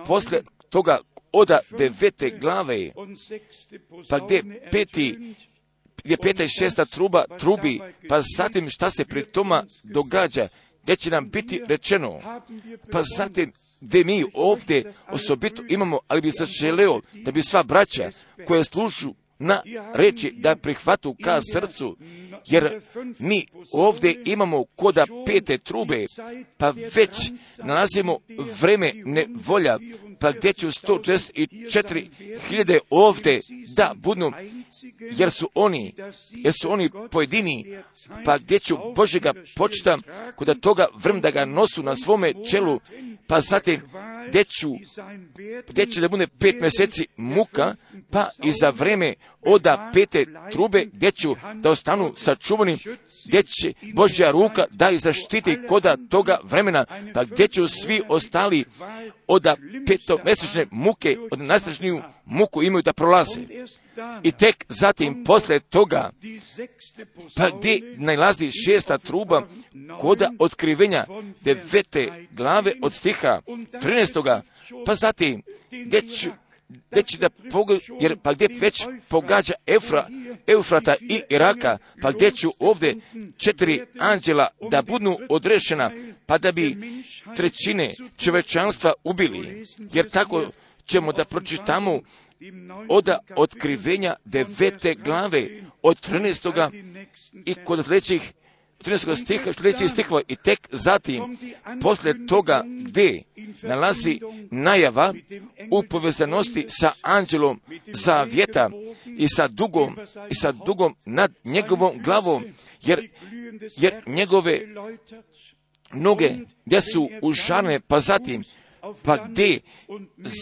posle toga oda devete glave, pa gdje peti, gdje peta i šesta truba trubi, pa zatim šta se pri toma događa, gdje će nam biti rečeno, pa zatim gdje mi ovdje osobito imamo, ali bi se želeo da bi sva braća koja služu na reći da prihvatu ka srcu, jer mi ovdje imamo koda pete trube, pa već nalazimo vreme nevolja, pa gdje ću 144 hiljade ovdje da budu, jer su oni, jer su oni pojedini, pa gdje ću Božega počita kod toga vrem da ga nosu na svome čelu, pa zatim gdje ću, gdje će da bude pet mjeseci muka, pa i za vreme oda pete trube, gdje ću da ostanu sačuvani, gdje će Božja ruka da ih zaštiti koda toga vremena, pa gdje ću svi ostali oda petomesečne muke, od najstrašniju muku imaju da prolaze. I tek zatim, posle toga, pa gdje najlazi šesta truba, koda otkrivenja devete glave od stiha 13. Pa zatim, gdje ću, će da pogađa, jer pa gdje već pogađa Efra, Eufrata i Iraka, pa gdje ću ovdje četiri anđela da budu odrešena, pa da bi trećine čovečanstva ubili, jer tako ćemo da pročitamo oda otkrivenja devete glave od 13. i kod sljedećih 13. stiha, sljedećih stihova i tek zatim, posle toga gdje nalazi najava u povezanosti sa anđelom zavjeta i sa dugom, i sa dugom nad njegovom glavom, jer, jer njegove noge gdje su užarne, pa zatim pa gdje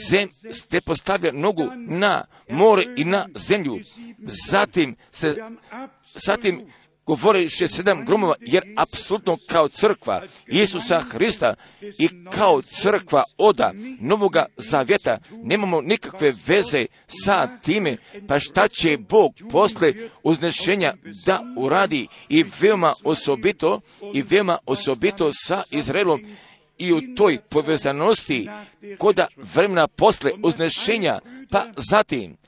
zem, te postavlja nogu na more i na zemlju, zatim se, zatim govoreći sedam gromova, jer apsolutno kao crkva Isusa Hrista i kao crkva oda Novoga Zavjeta nemamo nikakve veze sa time, pa šta će Bog posle uznešenja da uradi i veoma osobito, i veoma osobito sa Izraelom i u toj povezanosti koda vremena posle uznešenja, pa zatim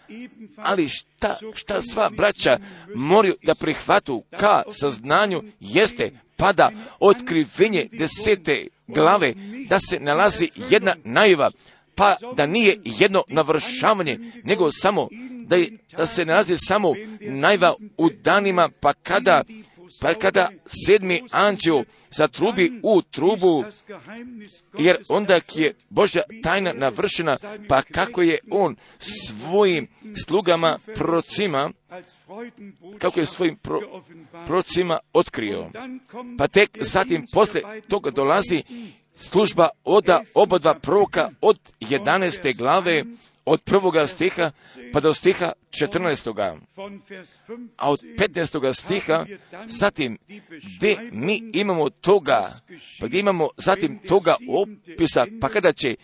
ali šta, šta sva braća moraju da prihvatu ka saznanju jeste pada otkrivenje desete glave, da se nalazi jedna najava, pa da nije jedno navršavanje, nego samo da, je, da se nalazi samo najva u danima, pa kada pa kada sedmi anđeo zatrubi u trubu, jer onda je Božja tajna navršena, pa kako je on svojim slugama procima, kako je svojim pro, procima otkrio. Pa tek zatim posle toga dolazi služba oda oba dva proroka od 11. glave od prvoga stiha pa do stiha 14. A od 15. stiha zatim gdje mi imamo toga, pa gdje imamo zatim toga opisa, pa kada će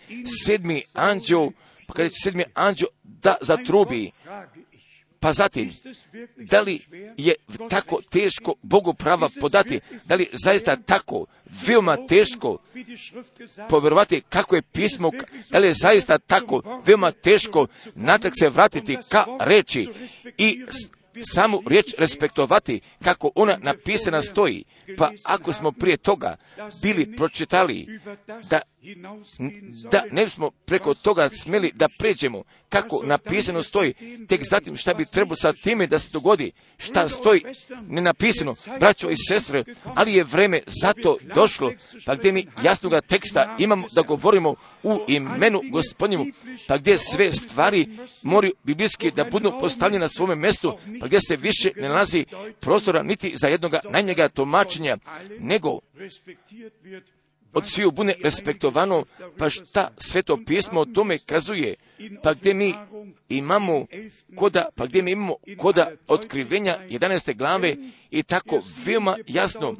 sedmi anđeo, pa kada će sedmi anđeo da zatrubi, pa zatim, da li je tako teško Bogu prava podati, da li zaista tako veoma teško povjerovati kako je pismo, da li je zaista tako veoma teško natak se vratiti ka reći i samu riječ respektovati kako ona napisana stoji. Pa ako smo prije toga bili pročitali da, da ne smo preko toga smjeli da pređemo kako napisano stoji, tek zatim šta bi trebalo sa time da se dogodi, šta stoji nenapisano, braćo i sestre, ali je vreme zato došlo, pa gdje mi jasnoga teksta imamo da govorimo u imenu gospodnjemu, pa gdje sve stvari moraju biblijski da budu postavljene na svome mjestu, pa gdje se više ne nalazi prostora niti za jednoga najnjega tumačenja, nego od sviju bude respektovano, pa šta sveto pismo o tome kazuje, pa gdje mi imamo koda, pa gdje mi imamo koda otkrivenja 11. glave i tako veoma jasno,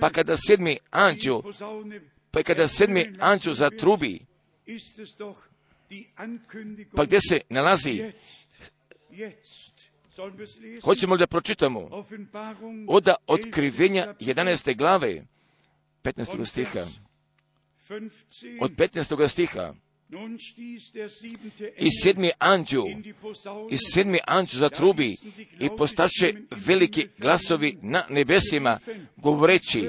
pa kada sedmi anđeo, pa kada sedmi anđeo zatrubi, pa gdje se nalazi Hoćemo li da pročitamo oda otkrivenja 11. glave 15. stiha od 15. stiha i sedmi anđu, i sedmi anđu zatrubi i postaše veliki glasovi na nebesima, govoreći,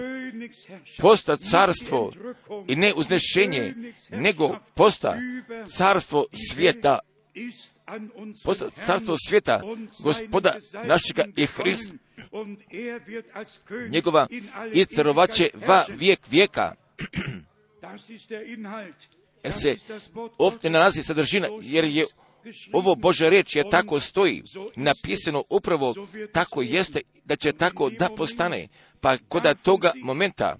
posta carstvo i ne uznešenje, nego posta carstvo svijeta postati carstvo svijeta, gospoda našega i Hrist, njegova i carovaće va vijek vijeka. Jer se ovdje nalazi sadržina, jer je ovo Božja riječ je tako stoji, napisano upravo tako jeste, da će tako da postane. Pa kod toga momenta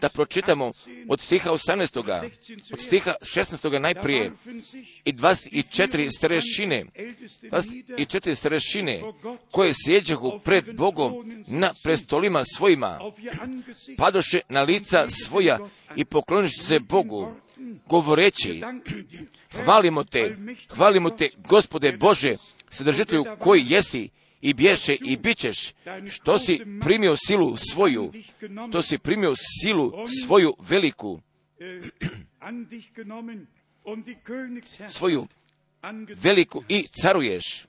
da pročitamo od stiha 18. od stiha 16. najprije i 24 starešine, 24 starešine koje sjeđahu pred Bogom na prestolima svojima, padoše na lica svoja i pokloniš se Bogu, govoreći, hvalimo te, hvalimo te, gospode Bože, sadržitelju koji jesi i bješe i bit ćeš, što si primio silu svoju, što si primio silu svoju veliku, svoju veliku i caruješ,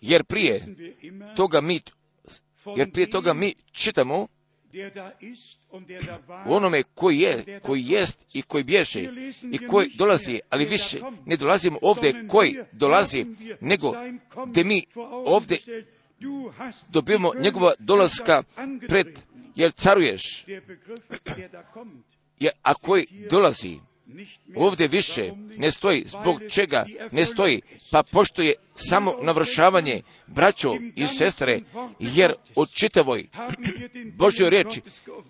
jer prije toga mi, jer prije toga mi čitamo u onome koji je, koji jest i koji bježe i koji dolazi, ali više ne dolazimo ovdje koji dolazi, nego gdje mi ovdje dobijemo njegova dolaska pred, jer caruješ, jer a koji dolazi, ovdje više ne stoji, zbog čega ne stoji, pa pošto je samo navršavanje braćo i sestre, jer u čitavoj Božjoj reči,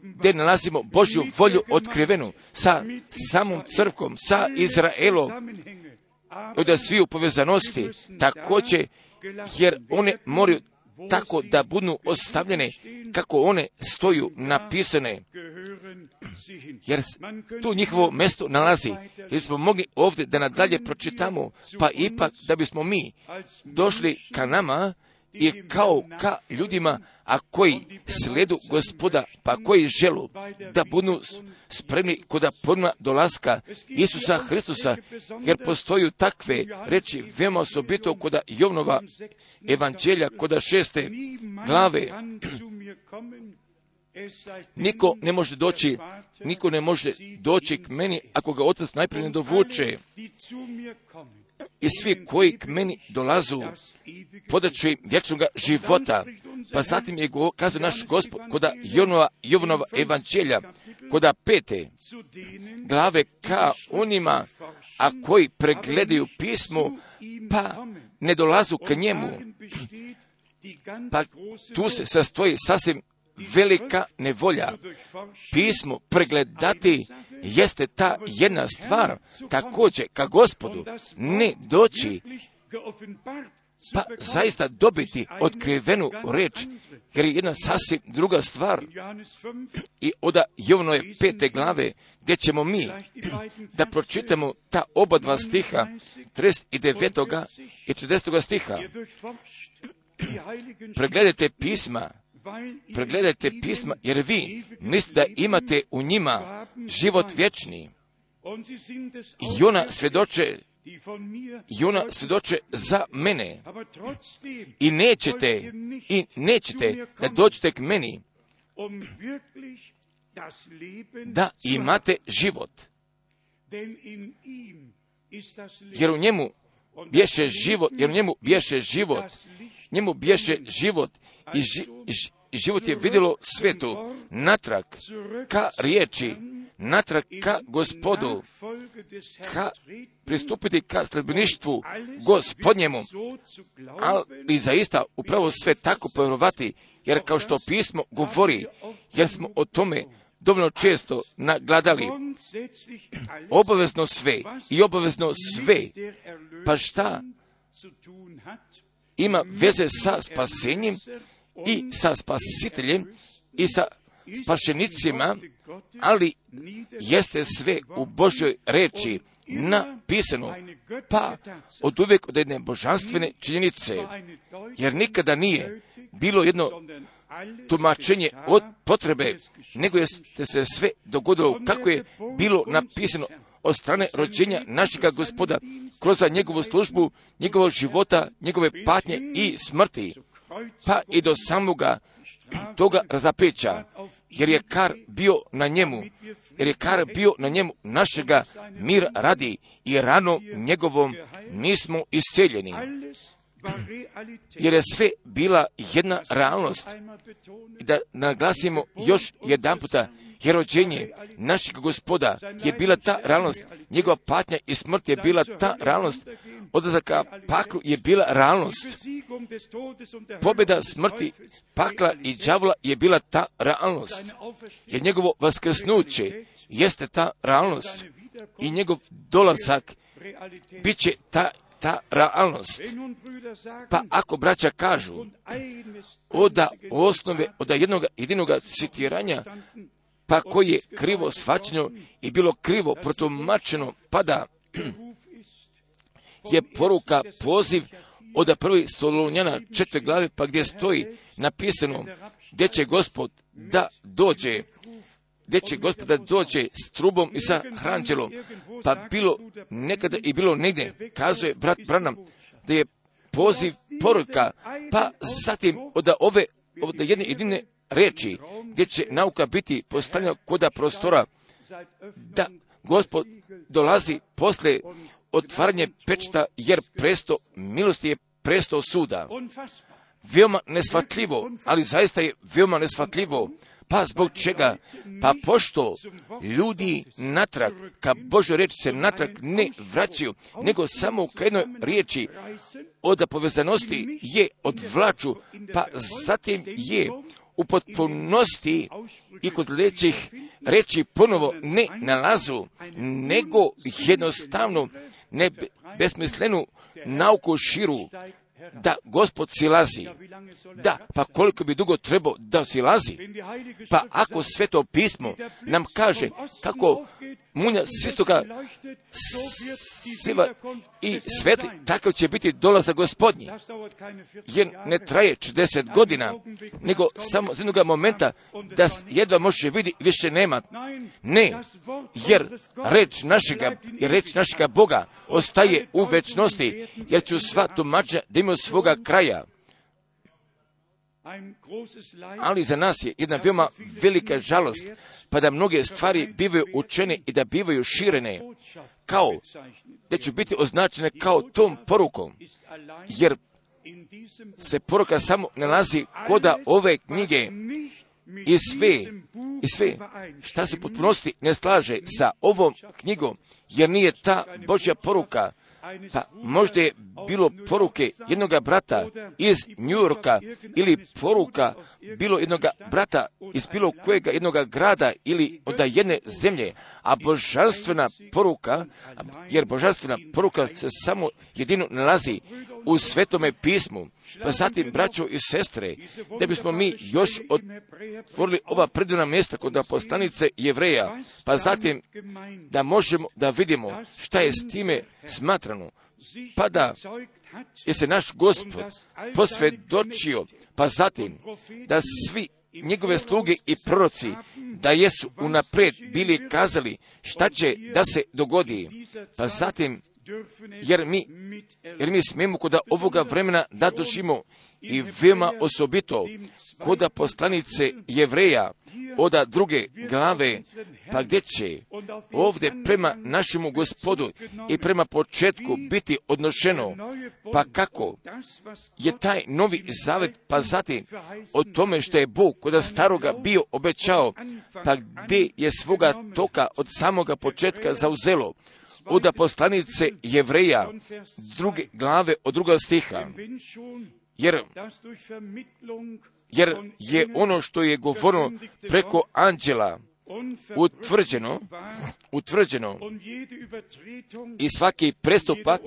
gdje nalazimo Božju volju otkrivenu sa samom crkvom, sa Izraelom, od svi u povezanosti, također, jer one moraju tako da budu ostavljene kako one stoju napisane. Jer tu njihovo mesto nalazi. Jer smo mogli ovdje da nadalje pročitamo, pa ipak da bismo mi došli ka nama i kao ka ljudima, a koji sledu gospoda, pa koji želu da budu spremni kod podma dolaska Isusa Hristusa, jer postoju takve reči veoma osobito kod Jovnova evanđelja, kod šeste glave. Niko ne može doći, niko ne može doći k meni ako ga otac najprije ne dovuče i svi koji k meni dolazu podaću im vječnog života. Pa zatim je go, kazao naš gospod koda Jovnova, Jovnova evanđelja, koda pete glave ka onima, a koji pregledaju pismo, pa ne dolazu k njemu. Pa tu se sastoji sasvim velika nevolja. Pismo pregledati jeste ta jedna stvar, također ka gospodu ne doći, pa zaista dobiti otkrivenu reč, jer je jedna sasvim druga stvar. I oda Jovnove pete glave, gdje ćemo mi da pročitamo ta oba dva stiha, 39. i 40. stiha. Pregledajte pisma, pregledajte pisma, jer vi mislite da imate u njima život vječni. I ona svjedoče, i ona svjedoče za mene. I nećete, i nećete da dođete k meni, da imate život. Jer u njemu bješe život, jer u njemu bješe život, njemu bješe život i, ži, život je vidjelo svetu natrag ka riječi, natrag ka gospodu, ka pristupiti ka sledbeništvu gospodnjemu, ali zaista upravo sve tako povjerovati, jer kao što pismo govori, jer smo o tome dovoljno često nagladali, obavezno sve i obavezno sve, pa šta ima veze sa spasenjem i sa spasiteljem i sa spašenicima, ali jeste sve u Božoj reči napisano, pa od uvijek od jedne božanstvene činjenice, jer nikada nije bilo jedno tumačenje od potrebe, nego jeste se sve dogodilo kako je bilo napisano od strane rođenja našega gospoda kroz njegovu službu, njegovog života, njegove patnje i smrti, pa i do samoga toga razapeća, jer je kar bio na njemu, jer je kar bio na njemu našega mir radi i rano njegovom mi smo isceljeni. Jer je sve bila jedna realnost. Da naglasimo još jedan puta, jer rođenje našeg gospoda je bila ta realnost, njegova patnja i smrt je bila ta realnost, odlazak ka paklu je bila realnost. Pobjeda smrti, pakla i đavola je bila ta realnost. Jer njegovo vaskrsnuće jeste ta realnost. I njegov dolazak bit će ta ta realnost. Pa ako braća kažu, oda osnove, oda jednog jedinog citiranja, pa koji je krivo svačeno i bilo krivo protumačeno, pa da je poruka, poziv od prvi Solunjana četiri glave, pa gdje stoji napisano gdje će gospod da dođe, gdje će gospod da dođe s trubom i sa hranđelom, pa bilo nekada i bilo negdje, kazuje brat Branam, da je poziv poruka, pa zatim od ove, od jedne jedine reči, gdje će nauka biti postavljena koda prostora, da gospod dolazi posle otvaranje pečta, jer presto milosti je presto suda. Veoma nesvatljivo, ali zaista je veoma nesvatljivo. Pa zbog čega? Pa pošto ljudi natrag, ka Božoj reči se natrag ne vraćaju, nego samo u jednoj riječi od povezanosti je odvlaču, pa zatim je u potpunosti i kod lećih reći ponovo ne nalazu, nego jednostavno ne besmislenu nauku širu, da gospod silazi. Da, pa koliko bi dugo trebao da silazi? Pa ako sveto pismo nam kaže kako munja s istoga siva i svetli, takav će biti dolazak gospodnji. Jer ne traje 40 godina, nego samo z jednog momenta da jedva može vidi više nema. Ne, jer reč našega, jer reč našega Boga ostaje u večnosti, jer ću sva tumača da imaju svoga kraja. Ali za nas je jedna veoma velika žalost, pa da mnoge stvari bivaju učene i da bivaju širene, kao da će biti označene kao tom porukom, jer se poruka samo nalazi koda ove knjige. I sve, i sve šta se potpunosti ne slaže sa ovom knjigom, jer nije ta Božja poruka, pa možda je bilo poruke jednog brata iz New Yorka ili poruka bilo jednog brata iz bilo kojega jednog grada ili od jedne zemlje, a božanstvena poruka, jer božanstvena poruka se samo jedino nalazi u svetome pismu, pa zatim, braćo i sestre, da bismo mi još otvorili ova predivna mjesta kod apostanice jevreja, pa zatim da možemo da vidimo šta je s time smatrano, pa da je se naš gospod posvjedočio, pa zatim da svi njegove sluge i proroci da jesu unaprijed bili kazali šta će da se dogodi, pa zatim jer mi, jer mi smijemo kod ovoga vremena da došimo i veoma osobito kod poslanice jevreja oda druge glave, pa gdje će ovdje prema našemu gospodu i prema početku biti odnošeno, pa kako je taj novi zavet, pa zatim o tome što je Bog kod staroga bio obećao, pa gdje je svoga toka od samoga početka zauzelo, od poslanice jevreja, druge glave od druga stiha. Jer, jer je ono što je govoreno preko anđela utvrđeno, utvrđeno i svaki prestupak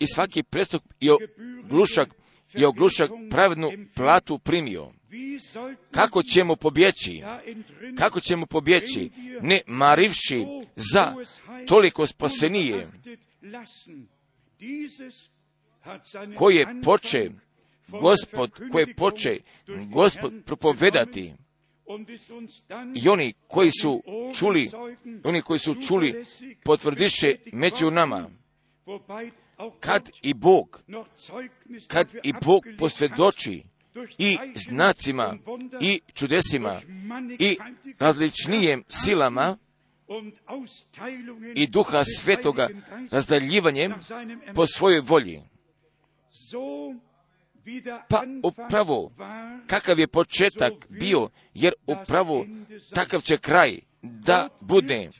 i svaki prestupak i oglušak i oglušak pravednu platu primio. Kako ćemo pobjeći? Kako ćemo pobjeći? Ne marivši za toliko spasenije koje poče gospod, koje poče gospod propovedati i oni koji su čuli, oni koji su čuli potvrdiše među nama. Kad i Bog, kad i Bog posvjedoči i znacima i čudesima i različnijem silama i duha svetoga razdaljivanjem po svojoj volji. Pa upravo kakav je početak bio, jer upravo takav će kraj da bude,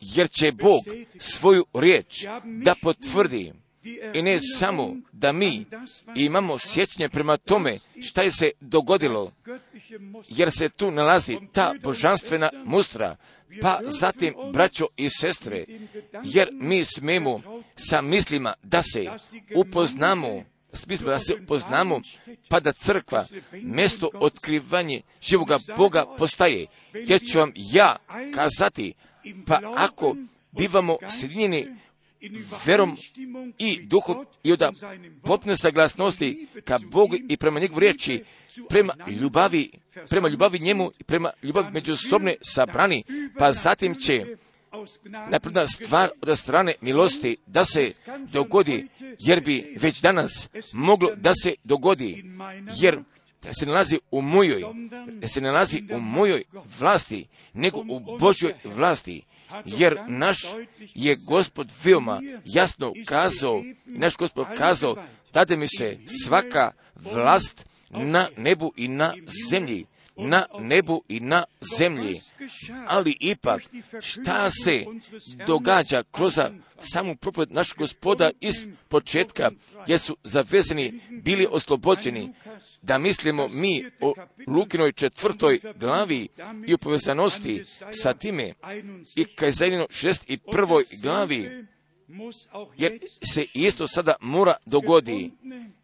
jer će Bog svoju riječ da potvrdi. i ne samo da mi imamo sjećanje prema tome šta je se dogodilo, jer se tu nalazi ta božanstvena mustra, pa zatim, braćo i sestre, jer mi smemo sa mislima da se upoznamo, smislu da se upoznamo, pa da crkva, mjesto otkrivanje živoga Boga postaje, jer ću vam ja kazati, pa ako bivamo sjedinjeni verom i duhom i od potpune saglasnosti ka Bogu i prema njegovu riječi, prema ljubavi, prema ljubavi njemu i prema ljubavi međusobne sabrani, pa zatim će napredna stvar od strane milosti da se dogodi, jer bi već danas moglo da se dogodi, jer da se nalazi u mojoj, da se nalazi u mojoj vlasti, nego u Božoj vlasti jer naš je gospod veoma jasno kazao, naš gospod kazao, dade mi se svaka vlast na nebu i na zemlji, na nebu i na zemlji. Ali ipak, šta se događa kroz samu propod našeg gospoda iz početka, gdje su zavezani bili oslobođeni, da mislimo mi o Lukinoj četvrtoj glavi i o povezanosti sa time i Kajzajnino šest i prvoj glavi, jer se isto sada mora dogodi,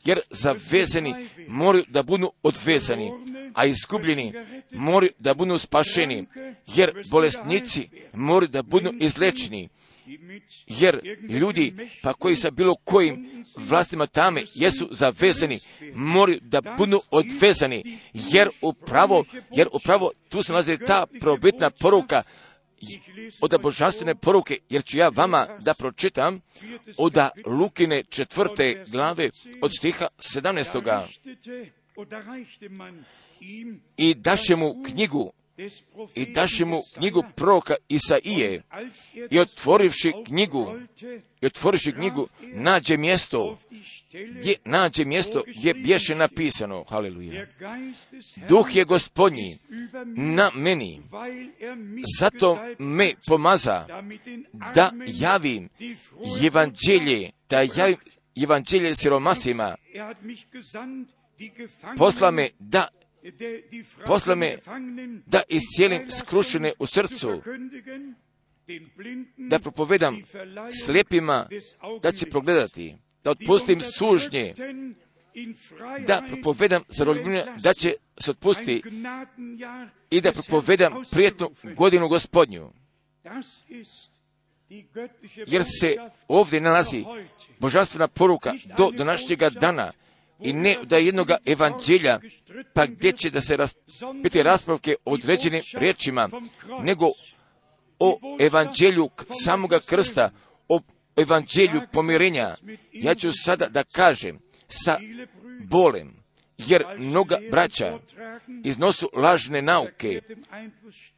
jer zavezani moraju da budu odvezani, a izgubljeni moraju da budu spašeni, jer bolesnici moraju da budu izlečeni, jer ljudi pa koji sa bilo kojim vlastima tame jesu zavezani, moraju da budu odvezani, jer upravo, jer upravo tu se nalazi ta probitna poruka od božanstvene poruke, jer ću ja vama da pročitam od Lukine četvrte glave od stiha 17. I daše mu knjigu i daše mu knjigu proroka Isaije. I otvorivši knjigu i otvorivši knjigu nađe mjesto gdje nađe mjesto gdje bješe napisano. Haleluja. Duh je gospodnji na meni. Zato me pomaza da javim evanđelje da javim evanđelje siromasima. Posla me da posla me da iscijelim skrušene u srcu, da propovedam slijepima da će progledati, da otpustim sužnje, da propovedam zarobljivanje da će se otpustiti i da propovedam prijetnu godinu gospodnju. Jer se ovdje nalazi božanstvena poruka do današnjega dana, i ne da jednoga evanđelja, pa gdje će da se ras, biti raspravke određenim riječima, nego o evanđelju samoga krsta, o evanđelju pomirenja. Ja ću sada da kažem sa bolem, jer mnoga braća iznosu lažne nauke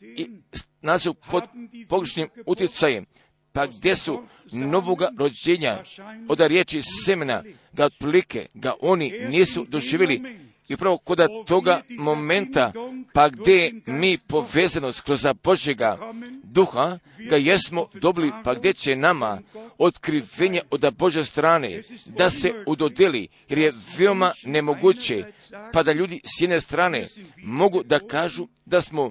i nazu pod pogrešnim utjecajem pa gdje su novoga rođenja? Od riječi semena, ga otprilike ga oni nisu doživjeli i upravo kod toga momenta, pa gdje mi povezanost kroz Božjega duha, ga jesmo dobili, pa gdje će nama otkrivenje od Bože strane da se udodeli, jer je veoma nemoguće, pa da ljudi s jedne strane mogu da kažu da smo,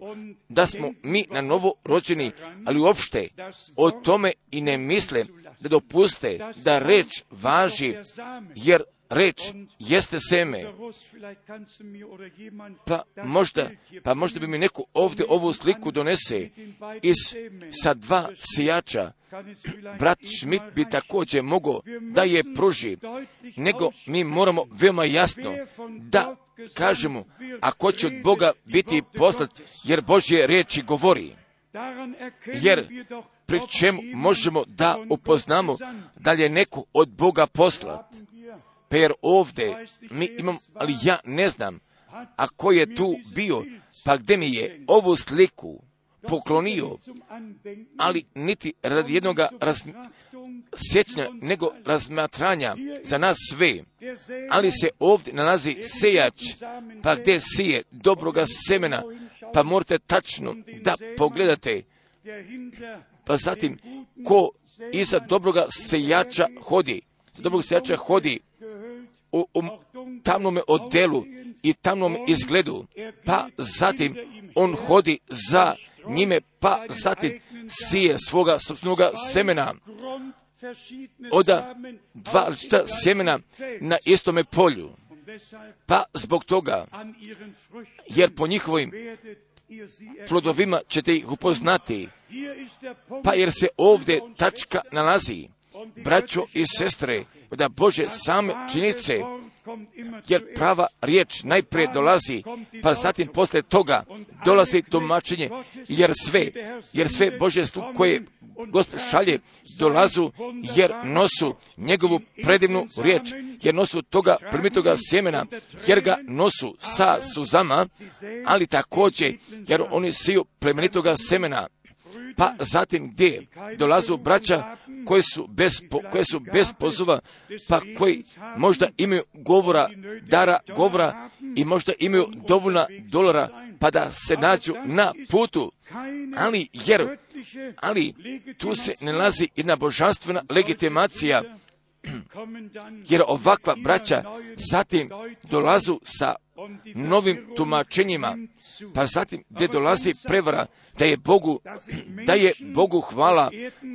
da smo mi na novo rođeni, ali uopšte o tome i ne misle da dopuste da reč važi, jer reč jeste seme. Pa možda, pa možda bi mi neko ovdje ovu sliku donese iz sa dva sijača. Brat Schmidt bi također mogao da je pruži, nego mi moramo veoma jasno da kažemo, ako će od Boga biti poslat, jer Božje reči govori. Jer pri čemu možemo da upoznamo da li je neko od Boga poslat Jer ovdje mi imam, ali ja ne znam, a ko je tu bio, pa gdje mi je ovu sliku poklonio, ali niti radi jednog raz, sjećanja, nego razmatranja za nas sve. Ali se ovdje nalazi sejač, pa gdje sije dobroga semena, pa morate tačno da pogledate. Pa zatim, ko iza dobroga sejača hodi, za dobrog sejača hodi u, u tamnome odelu i tamnom izgledu, pa zatim on hodi za njime, pa zatim sije svoga srpnoga semena oda dva ličita sjemena na istome polju. Pa zbog toga, jer po njihovim plodovima ćete ih upoznati, pa jer se ovdje tačka nalazi, braćo i sestre, da Bože same činice, jer prava riječ najprije dolazi, pa zatim posle toga dolazi tumačenje, jer sve, jer sve Bože koje Gospod šalje dolazu jer nosu njegovu predivnu riječ, jer nosu toga primitoga sjemena, jer ga nosu sa suzama, ali također jer oni siju plemenitoga semena. Pa zatim gdje dolazu braća koji su bez, koje su bez pozova, pa koji možda imaju govora, dara govora i možda imaju dovoljna dolara, pa da se nađu na putu. Ali, jer, ali tu se nalazi jedna božanstvena legitimacija, jer ovakva braća zatim dolazu sa novim tumačenjima, pa zatim gdje dolazi prevara, da je Bogu, da je Bogu hvala,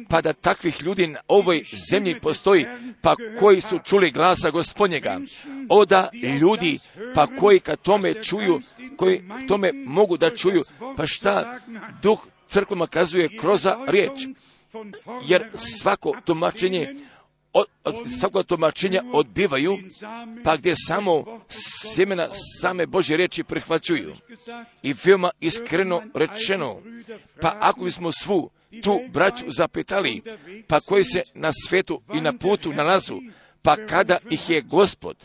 pa da takvih ljudi na ovoj zemlji postoji, pa koji su čuli glasa gospodnjega. Oda ljudi, pa koji kad tome čuju, koji tome mogu da čuju, pa šta duh crkvama kazuje kroz riječ. Jer svako tumačenje od, od svakog tumačenja odbivaju, pa gdje samo sjemena same Božje riječi prihvaćuju. I veoma iskreno rečeno, pa ako bismo svu tu braću zapitali, pa koji se na svetu i na putu nalazu, pa kada ih je gospod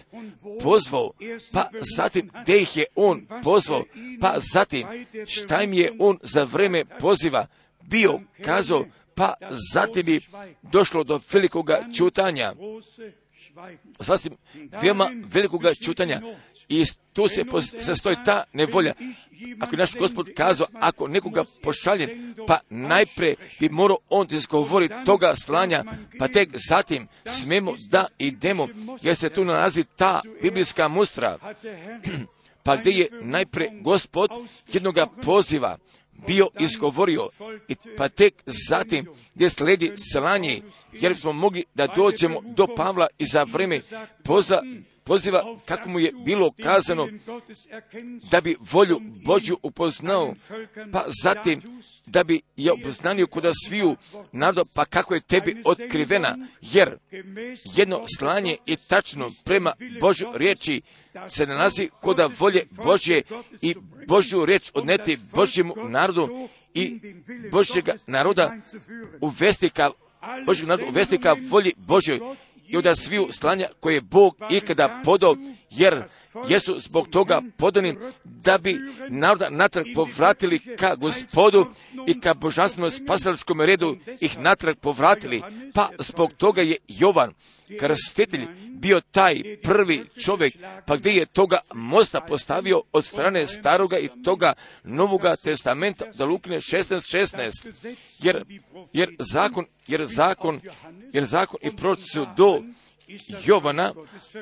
pozvao, pa zatim gdje ih je on pozvao, pa zatim šta im je on za vreme poziva bio kazao, pa zatim bi došlo do velikoga čutanja. Sasvim veoma velikoga čutanja. I tu se sastoji ta nevolja. Ako je naš gospod kazao, ako nekoga pošalje, pa najpre bi morao on izgovoriti toga slanja, pa tek zatim smemo da idemo, jer se tu nalazi ta biblijska mustra. Pa gdje je najpre gospod jednoga poziva, bio izgovorio, i pa tek zatim gdje sledi slanje, jer smo mogli da dođemo do Pavla i za vreme poza, poziva kako mu je bilo kazano da bi volju Božju upoznao, pa zatim da bi je upoznanio kod sviju nado, pa kako je tebi otkrivena, jer jedno slanje i tačno prema Božju riječi se nalazi kod volje Božje i Božju riječ odneti Božjemu narodu i Božjega naroda uvesti ka Božjeg naroda uvesti ka volji Božjoj i od sviju slanja koje je Bog ikada podao, jer jesu zbog toga podani da bi naroda natrag povratili ka gospodu i ka božanstvenom spasaličkom redu ih natrag povratili. Pa zbog toga je Jovan, krstitelj, bio taj prvi čovjek, pa gdje je toga mosta postavio od strane staroga i toga novoga testamenta da lukne 16.16. Jer, jer zakon, jer zakon, jer zakon i proces do Jovana,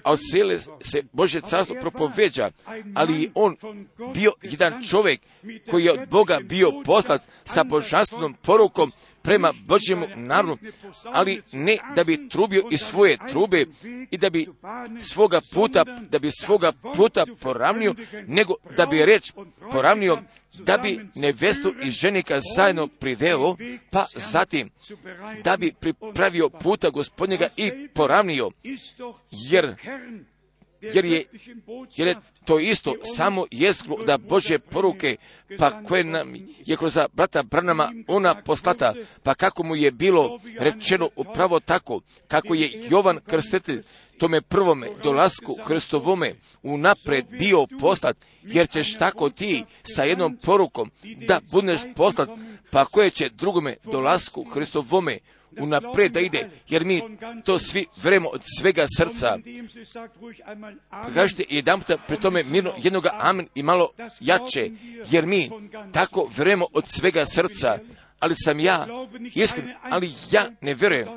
a od sile se Bože carstvo propoveđa, ali on bio jedan čovjek koji je od Boga bio poslat sa božanstvenom porukom prema Božjemu narodu, ali ne da bi trubio iz svoje trube i da bi svoga puta, da bi svoga puta poravnio, nego da bi reč poravnio, da bi nevestu i ženika zajedno priveo, pa zatim da bi pripravio puta gospodnjega i poravnio, jer jer je, jer je to isto samo jezglo da Božje poruke, pa koje nam je kroz brata Branama ona poslata, pa kako mu je bilo rečeno upravo tako, kako je Jovan Krstitelj tome prvome dolasku Hristovome unapred bio poslat, jer ćeš tako ti sa jednom porukom da budeš poslat, pa koje će drugome dolasku Hristovome unaprijed da ide, jer mi to svi vremo od svega srca. Kažete jedan puta pri tome mirno jednoga amen i malo jače, jer mi tako vremo od svega srca, ali sam ja iskren, ali ja ne vjerujem.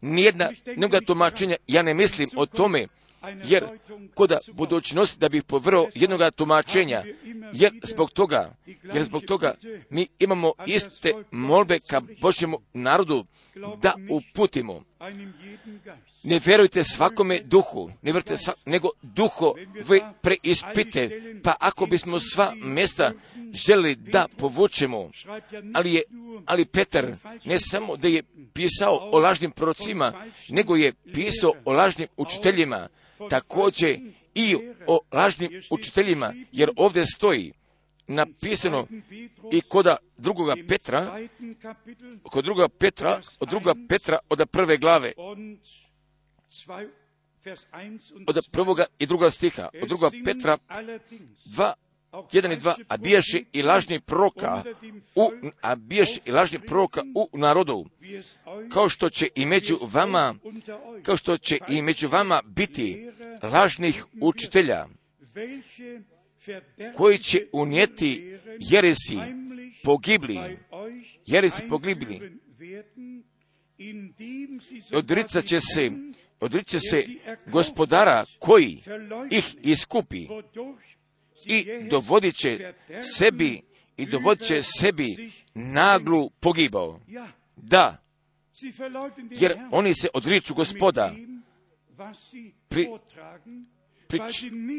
Nijedna mnoga tumačenja, ja ne mislim o tome, jer koda budućnosti da bih povrao jednoga tumačenja, jer zbog toga, jer zbog toga mi imamo iste molbe ka Božjemu narodu da uputimo. Ne vjerujte svakome duhu, ne vjerujte sva, nego duho vi preispite, pa ako bismo sva mjesta želi da povučemo, ali je, ali Petar ne samo da je pisao o lažnim prorocima, nego je pisao o lažnim učiteljima, također i o lažnim učiteljima, jer ovdje stoji napisano i koda drugoga Petra, kod drugoga Petra, od druga Petra od prve glave, od prvoga i druga stiha, od druga Petra dva, jedan i dva, a bijaše i lažni proka u, a bijaše i lažni proka u narodu, kao što će i među vama, kao što će i među vama biti lažnih učitelja, koji će unijeti jeresi pogibli, jeresi pogibli, odricat će se, odricat se gospodara koji ih iskupi i dovodit će sebi i dovodit će sebi naglu pogibao. Da, jer oni se odriču gospoda pri, pri,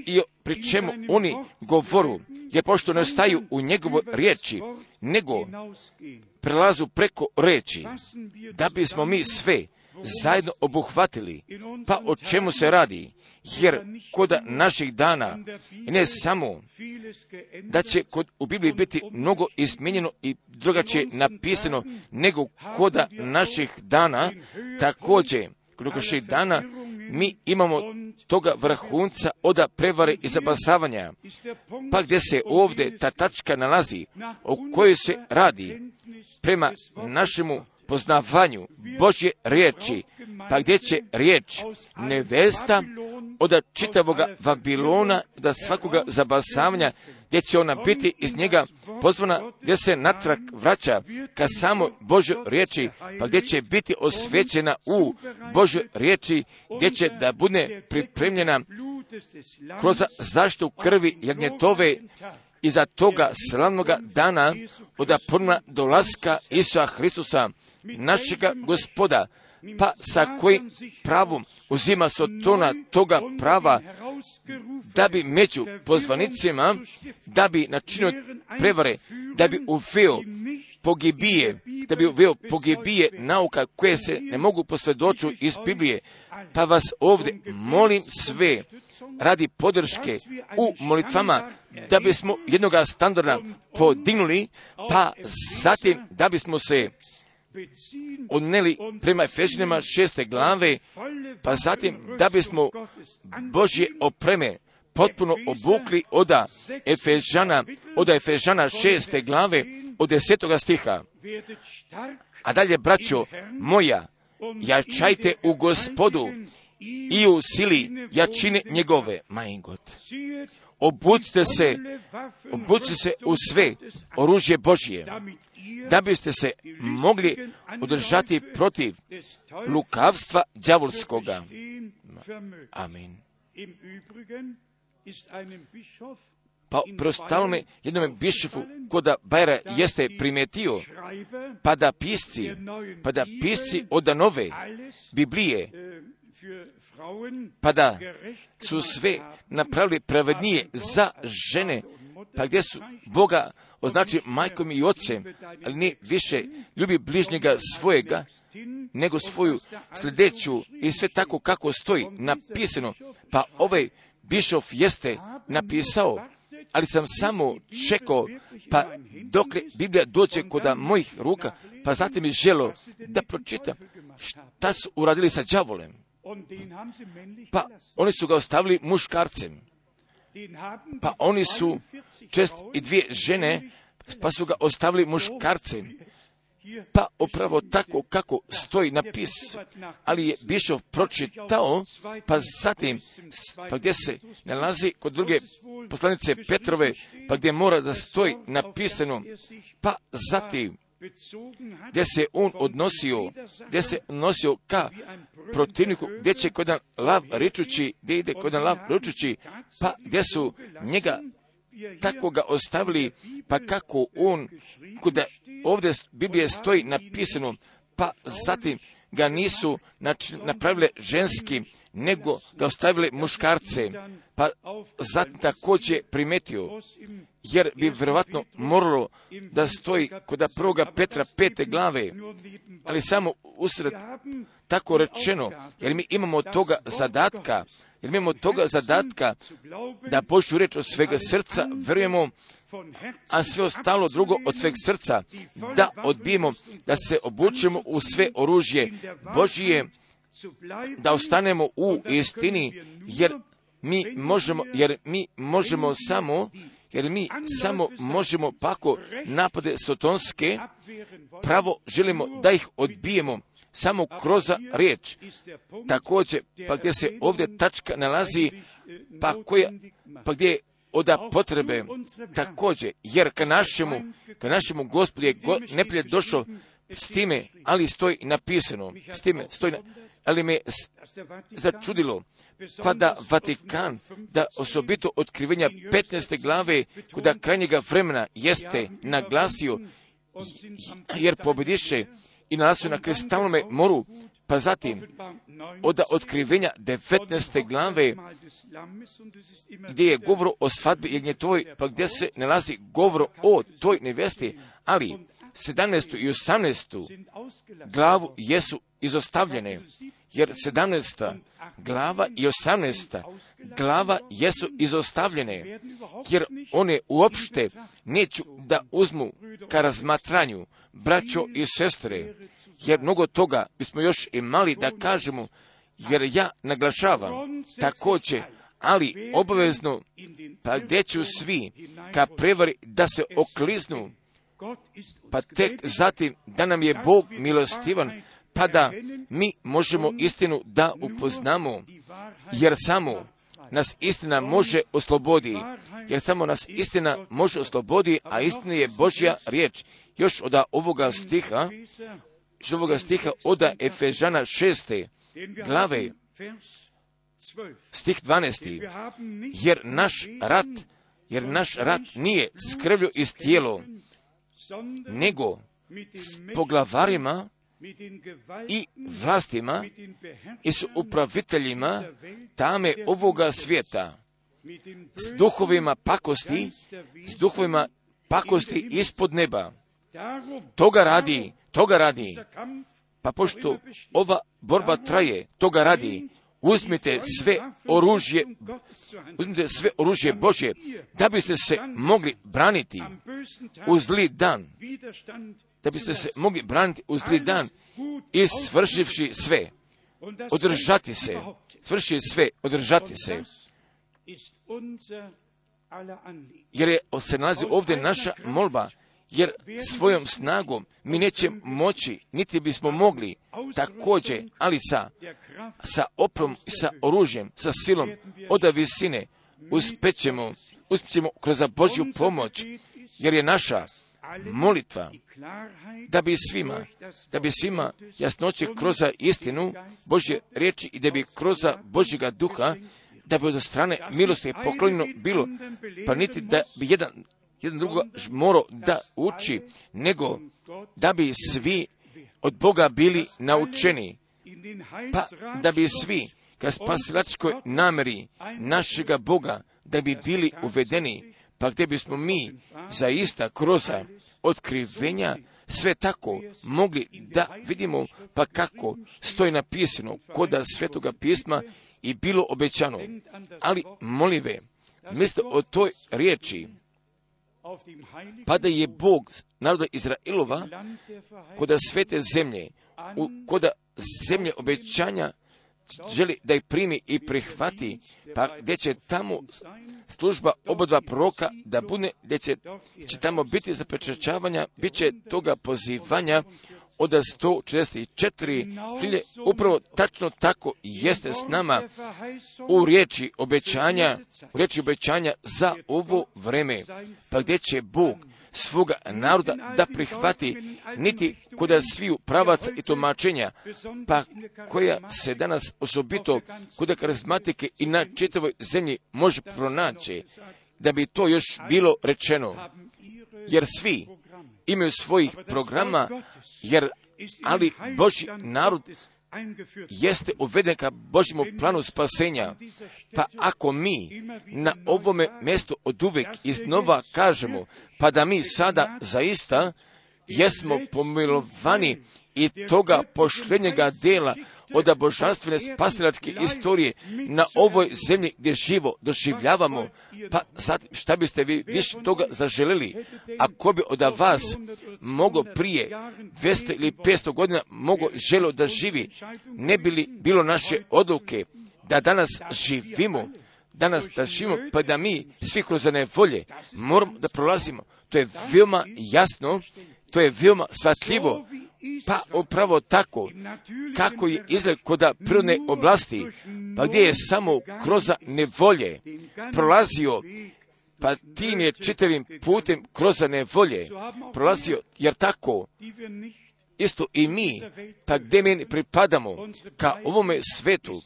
i pri čemu oni govoru, jer pošto ne staju u njegovoj riječi, nego prelazu preko reći, da bismo mi sve zajedno obuhvatili. Pa o čemu se radi? Jer kod naših dana, ne samo da će kod, u Bibliji biti mnogo izmijenjeno i drugačije napisano, nego kod naših dana također, kod naših dana mi imamo toga vrhunca oda prevare i zabasavanja. Pa gdje se ovdje ta tačka nalazi, o kojoj se radi prema našemu poznavanju Božje riječi, pa gdje će riječ nevesta od čitavoga Babilona, da svakoga zabasavanja, gdje će ona biti iz njega pozvana, gdje se natrag vraća ka samo Božoj riječi, pa gdje će biti osvećena u Božoj riječi, gdje će da bude pripremljena kroz zaštitu krvi jagnjetove iza toga slavnoga dana od prvna dolaska Isusa Hristusa, našega gospoda, pa sa kojim pravom uzima se od tona toga prava da bi među pozvanicima, da bi načinio prevare, da bi uveo pogibije, da bi uveo pogibije nauka koje se ne mogu posvjedoču iz Biblije. Pa vas ovdje molim sve radi podrške u molitvama da bismo jednoga standarda podignuli, pa zatim da bismo se odneli prema Efežinima šeste glave, pa zatim da bismo Božje opreme potpuno obukli oda Efežana, oda Efežana šeste glave od desetoga stiha. A dalje, braćo moja, jačajte u gospodu i u sili jačine njegove, mein Gott. Obucite se, obucite se u sve oružje Božje, da biste se mogli održati protiv lukavstva đavolskoga. Amin. Pa prostalo me jednom bišofu koda Bajra jeste primetio, pa da pisci, pa da pisci od nove Biblije, pa da su sve napravili pravednije za žene, pa gdje su Boga? Označi majkom i ocem, ali ne više ljubi bližnjega svojega, nego svoju sljedeću i sve tako kako stoji napisano. Pa ovaj Bišov jeste napisao, ali sam samo čekao, pa dok Biblija dođe kod mojih ruka, pa zatim je želo da pročitam šta su uradili sa đavolem. Pa oni su ga ostavili muškarcem. Pa oni su čest i dvije žene, pa su ga ostavili muškarcem. Pa upravo tako kako stoji napis, ali je Bišov pročitao, pa zatim, pa gdje se nalazi kod druge poslanice Petrove, pa gdje mora da stoji napisano, pa zatim, gdje se on odnosio, gdje se odnosio ka protivniku, gdje će kod lav rečući, gdje ide kod lav rečući, pa gdje su njega tako ga ostavili, pa kako on, kuda ovdje Biblije stoji napisano, pa zatim ga nisu napravile ženskim, nego ga ostavili muškarce, pa zatim također primetio, jer bi vjerovatno moralo da stoji kod prvoga Petra pete glave, ali samo usred tako rečeno, jer mi imamo toga zadatka, jer mi imamo toga zadatka da Božju reč od svega srca verujemo, a sve ostalo drugo od sveg srca, da odbijemo, da se obučemo u sve oružje Božije, da ostanemo u istini, jer mi možemo, jer mi možemo samo, jer mi samo možemo pako napade sotonske, pravo želimo da ih odbijemo, samo kroz riječ. Također, pa gdje se ovdje tačka nalazi, pa, koja, pa gdje je oda potrebe također, jer ka našemu, ka našemu gospodu je go, neprijed došao s time, ali stoji napisano, s time stoji, ali me začudilo, pa da Vatikan, da osobito otkrivenja 15. glave, kuda krajnjega vremena jeste naglasio, jer pobjediše i nalazio na kristalnome moru, pa zatim od otkrivenja 19. glave gdje je govor o svadbi jednje tvoj, pa gdje se nalazi govor o toj nevesti, ali 17. i 18. glavu jesu izostavljene, jer 17. glava i 18. glava jesu izostavljene, jer one uopšte neću da uzmu ka razmatranju, braćo i sestre, jer mnogo toga bismo još imali da kažemo, jer ja naglašavam također, ali obavezno, pa gdje ću svi ka prevari da se okliznu, pa tek zatim da nam je Bog milostivan, pa da mi možemo istinu da upoznamo, jer samo nas istina može oslobodi, jer samo nas istina može oslobodi, a istina je Božja riječ. Još od ovoga stiha, što ovoga stiha od Efežana šeste glave, stih 12. Jer naš rat, jer naš rat nije skrvlju iz tijelo, nego s poglavarima i vlastima i s upraviteljima tame ovoga svijeta, s duhovima pakosti, s duhovima pakosti ispod neba. Toga radi, toga radi. Pa pošto ova borba traje, toga radi, uzmite sve oružje, uzmite sve oružje Božje, da biste se mogli braniti u zli dan, da biste se mogli braniti u zli dan i svršivši sve, održati se, svrši sve, održati se. Jer je, se nalazi ovdje naša molba, jer svojom snagom mi neće moći, niti bismo mogli također, ali sa, sa oprom, sa oružjem, sa silom od visine uspećemo, uspjećemo kroz Božju pomoć, jer je naša molitva da bi svima, da bi svima jasnoće kroz istinu Božje riječi i da bi kroz Božjega duha da bi od strane milosti poklonjeno bilo, pa niti da bi jedan, jedan drugo morao da uči, nego da bi svi od Boga bili naučeni, pa da bi svi ka spasilačkoj nameri našega Boga, da bi bili uvedeni, pa gdje bismo mi zaista kroz otkrivenja sve tako mogli da vidimo pa kako stoji napisano koda svetoga pisma i bilo obećano. Ali molive, mislite o toj riječi, pa da je Bog naroda Izrailova koda svete zemlje, u, koda zemlje obećanja želi da ih primi i prihvati, pa gdje će tamo služba obodva proroka da bude, gdje će, će tamo biti zapečačavanja, bit će toga pozivanja od 144 hilje, upravo tačno tako jeste s nama u riječi obećanja, u riječi obećanja za ovo vreme, pa gdje će Bog svoga naroda da prihvati niti koda sviju pravaca i tumačenja, pa koja se danas osobito kod karizmatike i na čitavoj zemlji može pronaći, da bi to još bilo rečeno. Jer svi imaju svojih programa, jer ali Boži narod jeste uveden ka Božjemu planu spasenja. Pa ako mi na ovome mjestu od uvijek iznova kažemo, pa da mi sada zaista jesmo pomilovani i toga pošljenjega dela od božanstvene spasilačke istorije na ovoj zemlji gdje živo doživljavamo, pa sad šta biste vi više toga zaželili? Ako bi od vas mogo prije 200 ili 500 godina mogo želo da živi, ne bi li bilo naše odluke da danas živimo, danas da živimo, pa da mi svi kroz volje moramo da prolazimo. To je veoma jasno, to je veoma svatljivo, pa upravo tako, kako je izgled kod prirodne oblasti, pa gdje je samo kroz nevolje prolazio, pa tim je čitavim putem kroz nevolje prolazio, jer tako, isto i mi, pa gdje mi pripadamo ka ovome svetu,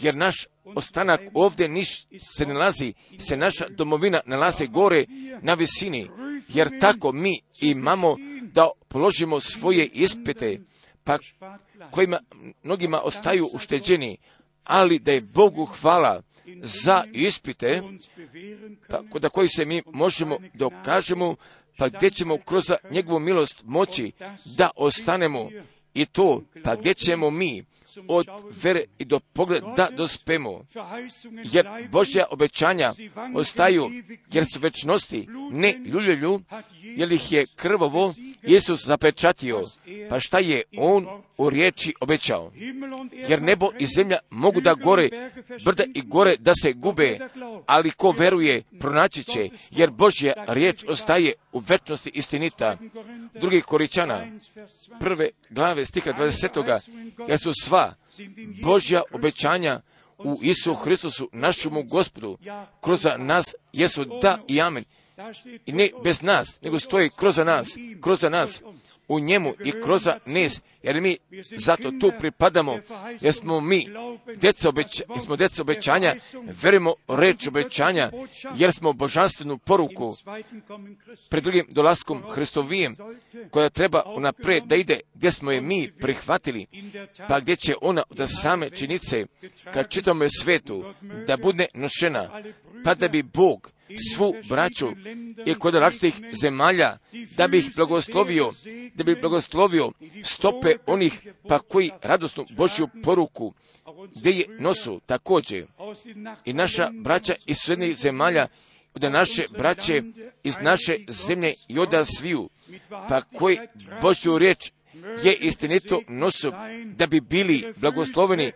jer naš ostanak ovdje niš se nalazi, se naša domovina nalazi gore na visini, jer tako mi imamo da položimo svoje ispite, pa kojima mnogima ostaju ušteđeni, ali da je Bogu hvala za ispite, pa da koji se mi možemo dokažemo, pa gdje ćemo kroz njegovu milost moći da ostanemo. I to, pa gdje ćemo mi od vere i do pogleda da dospemo. Jer Božja obećanja ostaju, jer su večnosti ne ljuljelju, jer ih je krvovo Isus zapečatio. Pa šta je On u riječi obećao? Jer nebo i zemlja mogu da gore, brda i gore da se gube, ali ko veruje pronaći će, jer Božja riječ ostaje u večnosti istinita. Drugi Koričana, prve glave stiha 20. jer su sva Božja obećanja u Isu Hristusu, našemu gospodu, kroz nas jesu da i amen. I ne bez nas, nego stoji kroz nas, kroz nas, u njemu i kroz nes, jer mi zato tu pripadamo, jer smo mi djeca, obeća, jer smo djeca obećanja, verimo reč obećanja, jer smo božanstvenu poruku pred drugim dolaskom Hristovijem, koja treba unapred da ide gdje smo je mi prihvatili, pa gdje će ona od same činice, kad čitamo je svetu, da bude nošena, pa da bi Bog svu braću i kod različitih zemalja, da bi ih blagoslovio, da bi blagoslovio stope onih pa koji radosnu Božju poruku, gdje je nosu također. I naša braća iz srednjih zemalja, da naše braće iz naše zemlje i oda sviju, pa koji Božju riječ je istinito nosu, da bi bili blagosloveni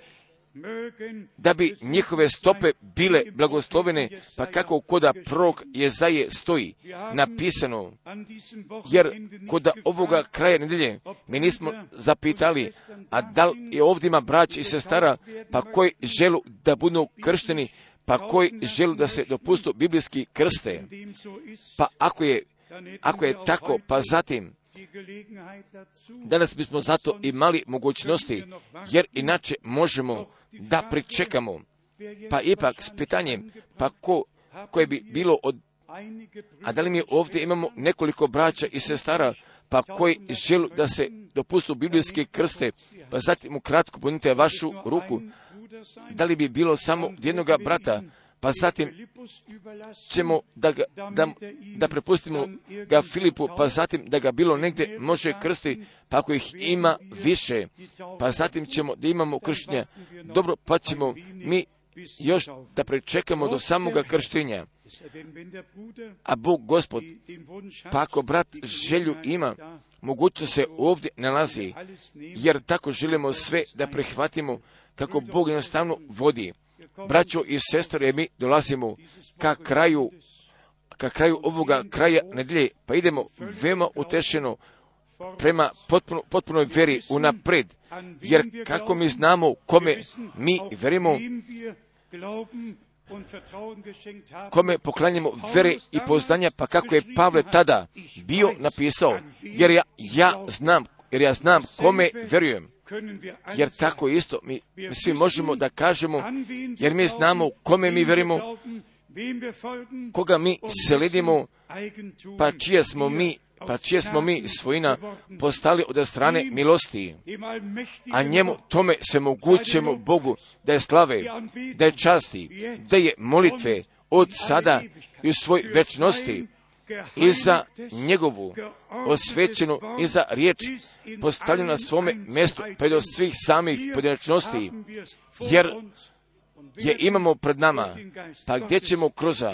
da bi njihove stope bile blagoslovene, pa kako koda prorok Jezaje stoji napisano, jer koda ovoga kraja nedelje mi nismo zapitali, a da li je ovdje ima brać i sestara, pa koji želu da budu kršteni, pa koji želu da se dopustu biblijski krste. Pa ako je, ako je tako, pa zatim, danas bismo zato imali mogućnosti, jer inače možemo da pričekamo. Pa ipak s pitanjem, pa ko, koje bi bilo od, a da li mi ovdje imamo nekoliko braća i sestara, pa koji želu da se dopustu biblijske krste, pa zatim ukratko punite vašu ruku, da li bi bilo samo jednoga brata, pa zatim ćemo da, ga, da, da prepustimo ga Filipu, pa zatim da ga bilo negdje može krsti, pa ako ih ima više, pa zatim ćemo da imamo krštenja. Dobro, pa ćemo mi još da pričekamo do samoga krštenja. A Bog Gospod, pa ako brat želju ima, mogućnost se ovdje nalazi, jer tako želimo sve da prihvatimo kako Bog jednostavno vodi. Braćo i sestre, mi dolazimo ka kraju, ka kraju ovoga kraja nedelje, pa idemo veoma utešeno prema potpuno, potpunoj veri unapred, jer kako mi znamo kome mi verimo, kome poklanjamo vere i poznanja, pa kako je Pavle tada bio napisao, jer ja, ja znam, jer ja znam kome verujem. Jer tako isto mi svi možemo da kažemo, jer mi znamo kome mi verimo, koga mi sledimo, pa čije smo mi, pa čije smo mi svojina postali od strane milosti. A njemu tome se mogućemo Bogu da je slave, da je časti, da je molitve od sada i u svoj večnosti i za njegovu osvećenu i za riječ postavljenu na svome mjestu pa do svih samih pojedinačnosti, jer je imamo pred nama, pa gdje ćemo kroz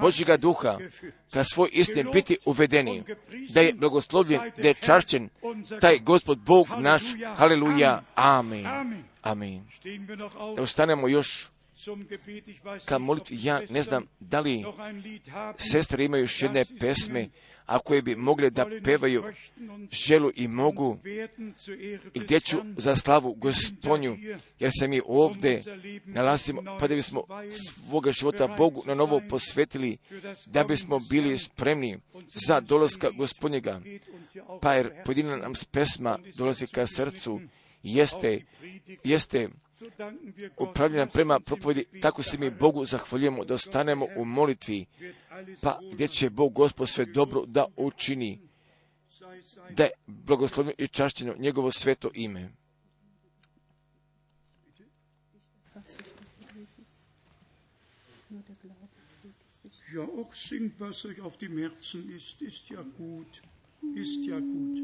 Božjega duha ka svoj istin biti uvedeni, da je blagoslovljen, da je čašćen taj gospod Bog naš, haleluja, amen, amen. Da ustanemo još ka molitvi, ja ne znam da li sestre imaju još jedne pesme, a koje bi mogle da pevaju želu i mogu, i gdje ću za slavu gospodnju, jer se mi ovdje nalazimo, pa da bismo svoga života Bogu na novo posvetili, da bismo bili spremni za dolaska gospodnjega. Pa jer pojedina nam pesma dolazi ka srcu, jeste, jeste Upravljena prema propovedi, tako se mi Bogu zahvaljujemo da ostanemo u molitvi, pa gdje će Bog Gospod sve dobro da učini, da je blagoslovljeno i čašćeno njegovo sveto ime. Ja, auch singt, was euch auf dem Herzen ist, ist ja gut. Ist ja gut.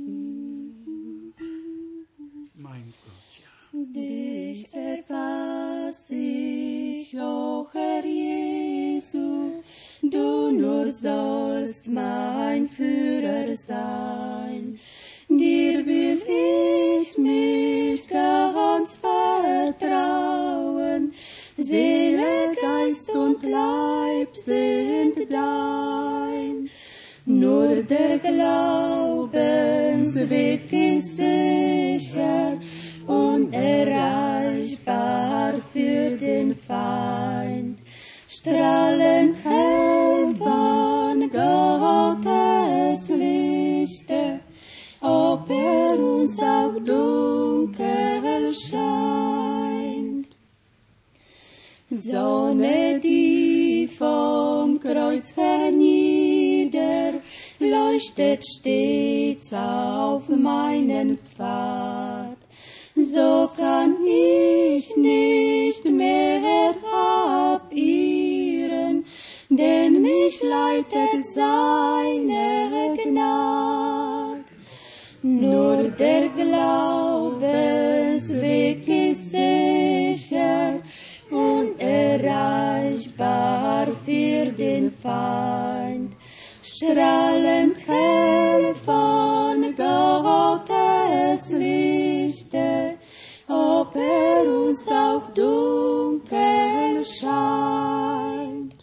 Mein Gott, ja. Dich erfass ich, o Herr Jesu, du nur sollst mein Führer sein. Dir will ich mich ganz vertrauen, Seele, Geist und Leib sind dein. Nur der Glaubensweg ist sicher, unerreichbar für den Feind. Strahlend hell von Gottes Lichte, ob er uns auch dunkel scheint. Sonne, die vom Kreuz hernieder, leuchtet stets auf meinen Pfad. So kann ich nicht mehr abirren, denn mich leitet seine Gnade. Nur der Glaubensweg ist sicher, unerreichbar für den Feind. Strahlend hell auch dunkel scheint.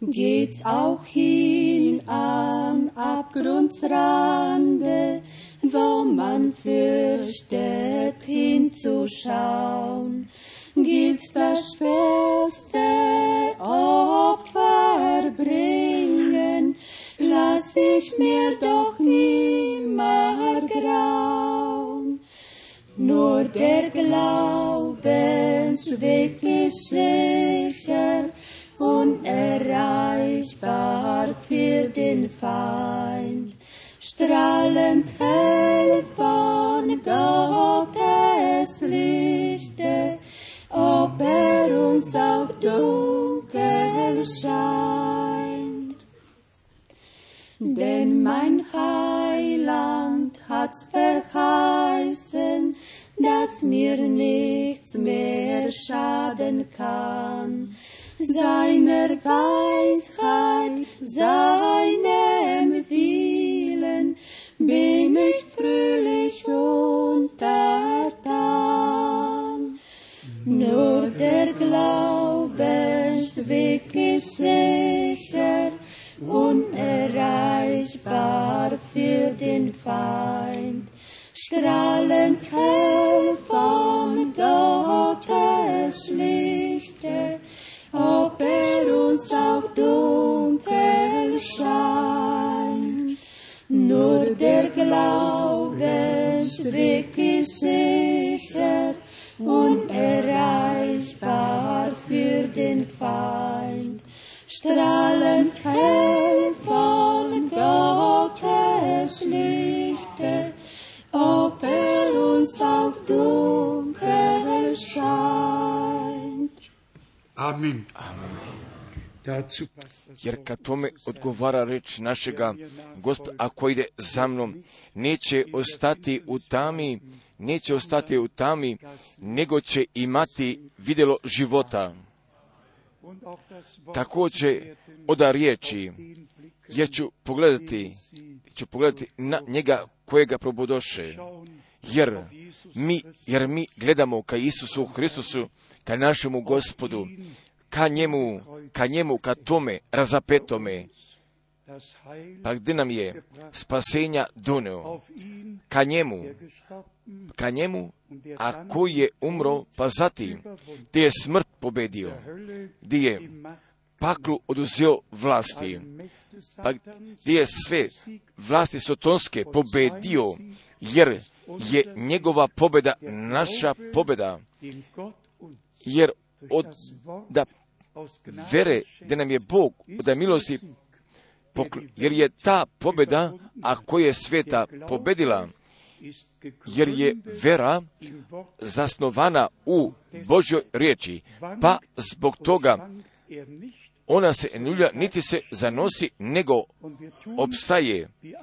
Geht's auch hin am Abgrundsrande, wo man fürchtet hinzuschauen, gilt's das schwerste Opfer bringen, lass ich mir doch nimmer grauen. Nur der Glaubensweg ist sicher, unerreichbar für den Feind. Strahlend hell von Gottes Lichte, ob er uns auch dunkel scheint. Denn mein Heiland hat's verheißen, dass mir nichts mehr schaden kann. Seiner Weisheit, seinem Willen Jer kad tome odgovara reč našega gospod, ako ide za mnom, neće ostati u tami, neće ostati u tami, nego će imati vidjelo života. Wort Također oda riječi, jer ću pogledati, ću pogledati na njega kojega probodoše. Jer mi, jer mi gledamo ka Isusu Hristusu, ka našemu gospodu, ka njemu, ka njemu, ka tome razapetome, pa gdje nam je spasenja doneo, ka njemu, ka njemu, a koji je umro, pa zatim, gdje je smrt pobedio, gdje je paklu oduzeo vlasti, pa gdje je sve vlasti sotonske pobedio, jer je njegova pobeda naša uns jer od da vere, da nam je Bog da milosti pokl- jer je ta pobeda, a koja je sveta pobedila, jer je vera zasnovana u Božoj riječi, pa zbog toga ona se ne ljulja, niti se zanosi, nego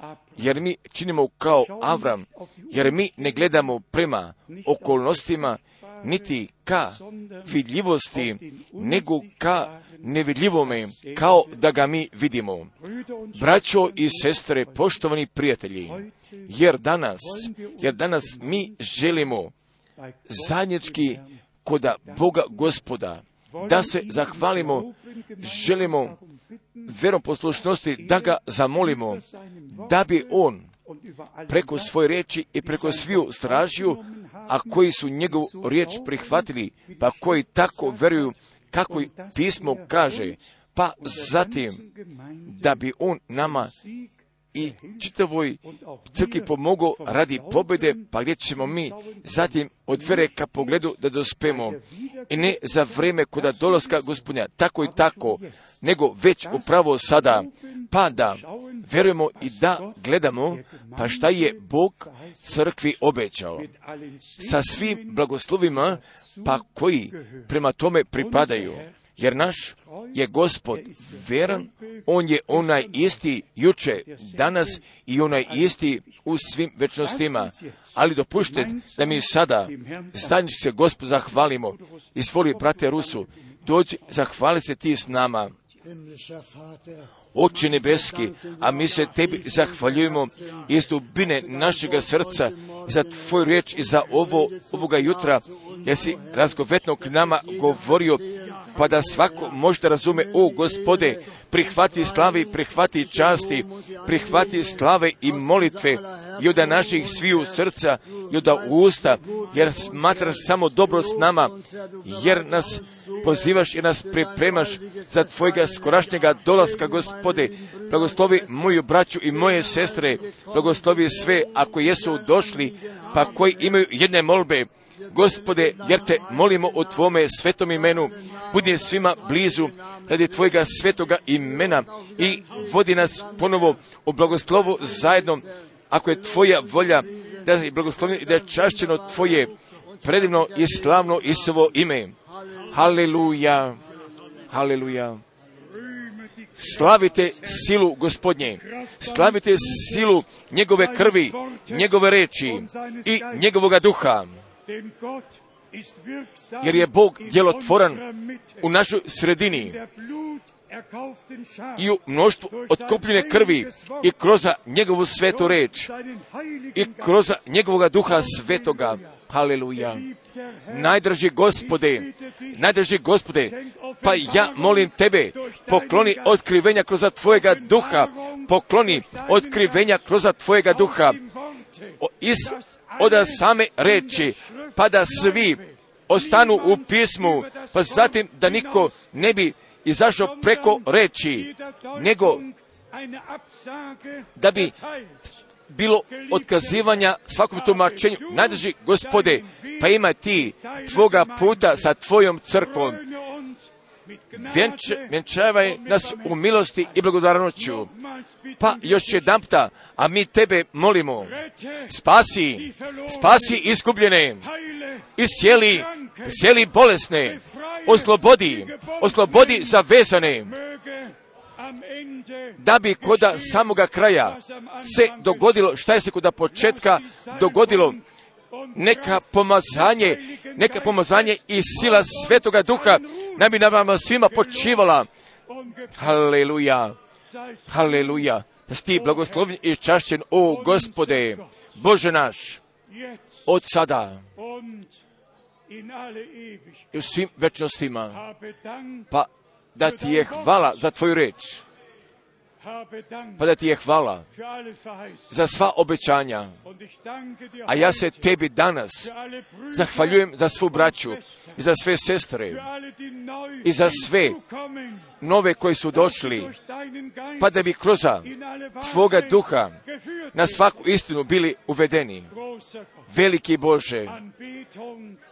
Abraham. jer mi činimo kao Avram, jer mi ne gledamo prema okolnostima, niti ka vidljivosti, nego ka nevidljivome, kao da ga mi vidimo. Braćo i sestre, poštovani prijatelji, jer danas, jer danas mi želimo zajednički koda Boga gospoda, da se zahvalimo, želimo verom poslušnosti da ga zamolimo, da bi on preko svoje riječi i preko sviju stražiju, a koji su njegovu riječ prihvatili, pa koji tako veruju kako pismo kaže, pa zatim da bi on nama i čitavoj crkvi pomogao radi pobjede, pa gdje ćemo mi zatim od vere ka pogledu da dospemo. I ne za vrijeme koda dolaska gospodina, tako i tako, nego već upravo sada, pa da verujemo i da gledamo, pa šta je Bog crkvi obećao. Sa svim blagoslovima, pa koji prema tome pripadaju. Jer naš je gospod veran, on je onaj isti juče, danas i onaj isti u svim večnostima. Ali dopušte da mi sada zajednički se gospod zahvalimo. Izvoli, brate Rusu, dođi, zahvali se ti s nama. Oče nebeski, a mi se tebi zahvaljujemo iz dubine našega srca za tvoju riječ i za ovo, ovoga jutra, jer si razgovetno k nama govorio, pa da svako možda razume, o gospode, prihvati slavi, prihvati časti, prihvati slave i molitve i od naših sviju srca i od usta, jer smatraš samo dobro s nama, jer nas pozivaš i nas pripremaš za tvojega skorašnjega dolaska, gospode. Blagoslovi moju braću i moje sestre, blagoslovi sve ako jesu došli, pa koji imaju jedne molbe, Gospode, jer te molimo o Tvome svetom imenu, budi svima blizu radi Tvojega svetoga imena i vodi nas ponovo u blagoslovu zajedno, ako je Tvoja volja da je blagoslovljeno i da je čašćeno Tvoje predivno i slavno Isuvo ime. Haleluja, Haleluja. Slavite silu gospodnje, slavite silu njegove krvi, njegove reči i njegovoga duha, jer je Bog djelotvoran u našoj sredini. I u mnoštvu otkupljene krvi i kroz njegovu svetu reč. i kroz njegovoga duha svetoga. Haleluja. Najdrži gospode, najdrži gospode, pa ja molim tebe, pokloni otkrivenja kroz tvojega duha, pokloni otkrivenja kroz tvojega duha, iz od same reči, pa da svi ostanu u pismu, pa zatim da niko ne bi izašao preko reči, nego da bi bilo otkazivanja svakom tumačenju. Najdrži gospode, pa ima ti tvoga puta sa tvojom crkvom. Vjenčavaj nas u milosti i blagodarnoću. Pa još jedan puta, a mi tebe molimo, spasi, spasi iskupljene, iscijeli, iscijeli bolesne, oslobodi, oslobodi zavezane, da bi koda samoga kraja se dogodilo, šta je se koda početka dogodilo, neka pomazanje, neka pomazanje i sila svetoga duha, ne bi vama svima počivala. Haleluja, haleluja, da si ti blagoslovljen i čašćen, o gospode, Bože naš, od sada i u svim večnostima, pa da ti je hvala za tvoju reč, pa da ti je hvala za sva obećanja. A ja se tebi danas zahvaljujem za svu braću i za sve sestre i za sve nove koji su došli, pa da bi kroz tvoga duha na svaku istinu bili uvedeni. Veliki Bože,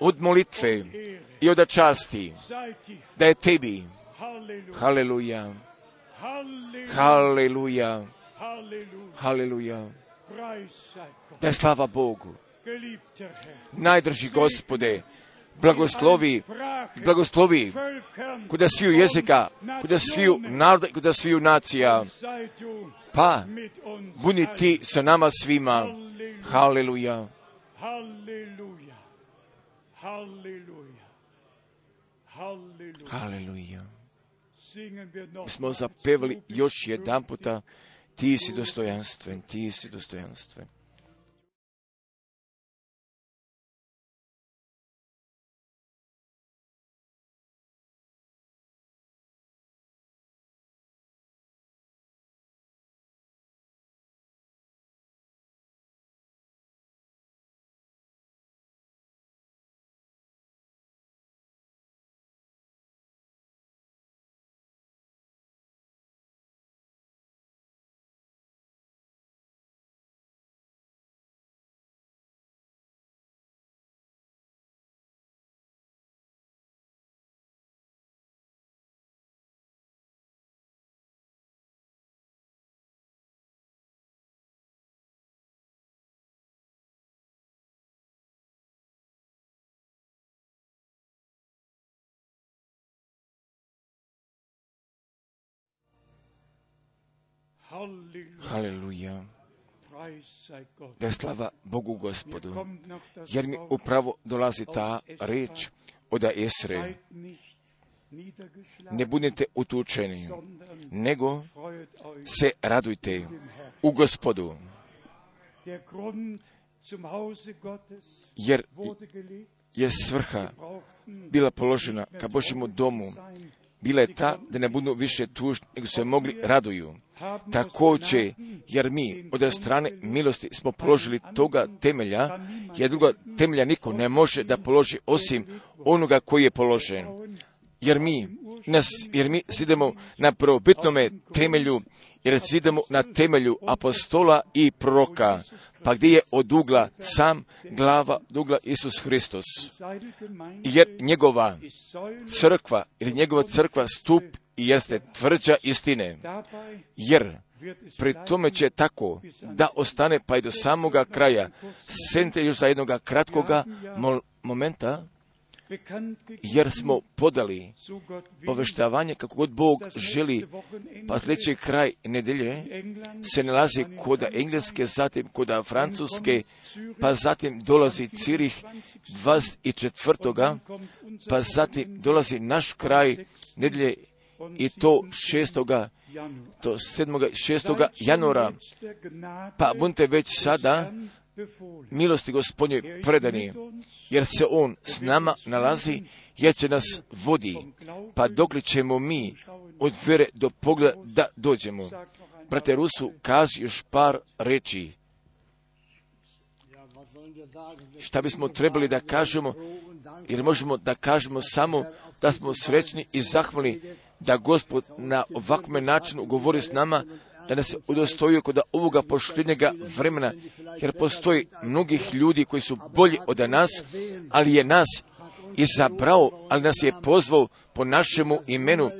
od molitve i od časti, da je tebi, haleluja, Haleluja. Haleluja. Da je slava Bogu. Najdrži gospode, blagoslovi, blagoslovi kuda sviju jezika, kuda sviju naroda, kuda sviju nacija. Pa, budi ti sa nama svima. Haleluja. Haleluja. Haleluja. Smo zapevali još jedan puta, ti si dostojanstven, ti si dostojanstven. Haleluja. Da je slava Bogu gospodu, jer mi upravo dolazi ta reč od Esre. Ne budete utučeni, nego se radujte u gospodu. Jer je svrha bila položena ka Božjemu domu, bila je ta da ne budu više tužni, nego se mogli raduju. Također, jer mi od strane milosti smo položili toga temelja, jer druga temelja niko ne može da položi osim onoga koji je položen. Jer mi, nas, jer mi sidemo na prvobitnome temelju, jer sidemo na temelju apostola i proroka, pa gdje je od ugla sam glava od ugla Isus Hristos. Jer njegova crkva, ili njegova crkva stup i jeste tvrđa istine. Jer pri tome će tako da ostane pa i do samoga kraja. Sente još za jednoga kratkoga momenta, jer smo podali poveštavanje kako god Bog želi, pa sljedeći kraj nedelje se nalazi kod Engleske, zatim kod Francuske, pa zatim dolazi Cirih 24. pa zatim dolazi naš kraj nedelje i to 6. do 7. 6. januara, pa budite već sada milosti gospodnje predani, jer se On s nama nalazi, jer će nas vodi, pa dok li ćemo mi od vere do pogleda da dođemo. Brate Rusu, kaži još par reči. Šta bismo trebali da kažemo, jer možemo da kažemo samo da smo srećni i zahvalni da Gospod na ovakvom načinu govori s nama, da nas udostojio kod ovoga poštenjega vremena, jer postoji mnogih ljudi koji su bolji od nas, ali je nas izabrao, ali nas je pozvao po našemu imenu,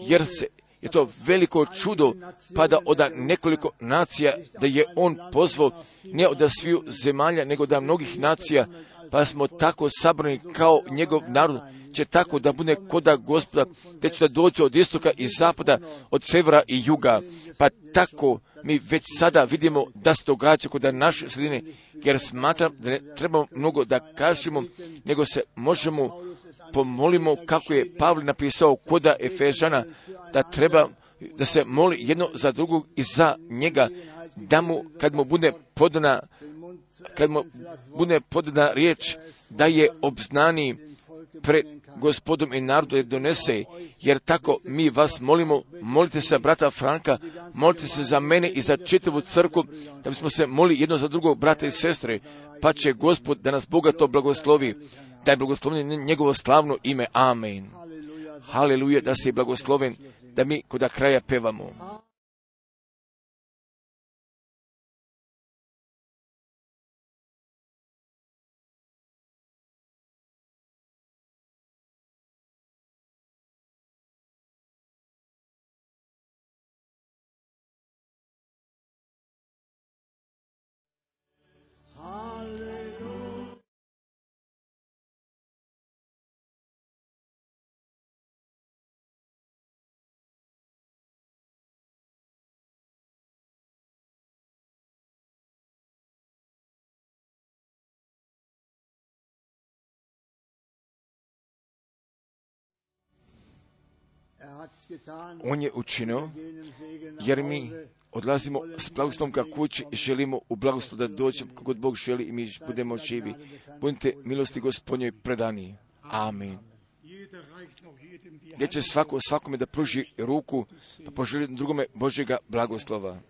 jer se je to veliko čudo pada od nekoliko nacija da je on pozvao ne od sviju zemalja, nego da mnogih nacija, pa smo tako sabrani kao njegov narod, će tako da bude koda gospoda, da će da dođe od istoka i zapada, od severa i juga. Pa tako mi već sada vidimo da se događa kod naše sredine, jer smatram da ne trebamo mnogo da kažemo, nego se možemo pomolimo kako je Pavle napisao koda Efežana, da treba da se moli jedno za drugog i za njega, da mu, kad mu bude podana, kad mu bude podana riječ, da je obznani pred gospodom i narodu jer donese, jer tako mi vas molimo, molite se brata Franka, molite se za mene i za čitavu crku, da bismo se molili jedno za drugog brata i sestre, pa će gospod da nas bogato blagoslovi, da je blagoslovljen njegovo slavno ime. Amen. Haleluja, da se je blagosloven, da mi kod kraja pevamo. On je učinio, jer mi odlazimo s blagoslovom ka kući želimo u blagoslov da dođemo kako Bog želi i mi budemo živi. Budite milosti gospodnjoj predani. Amen. Gdje će svako svakome da pruži ruku, pa poželi drugome Božjega blagoslova.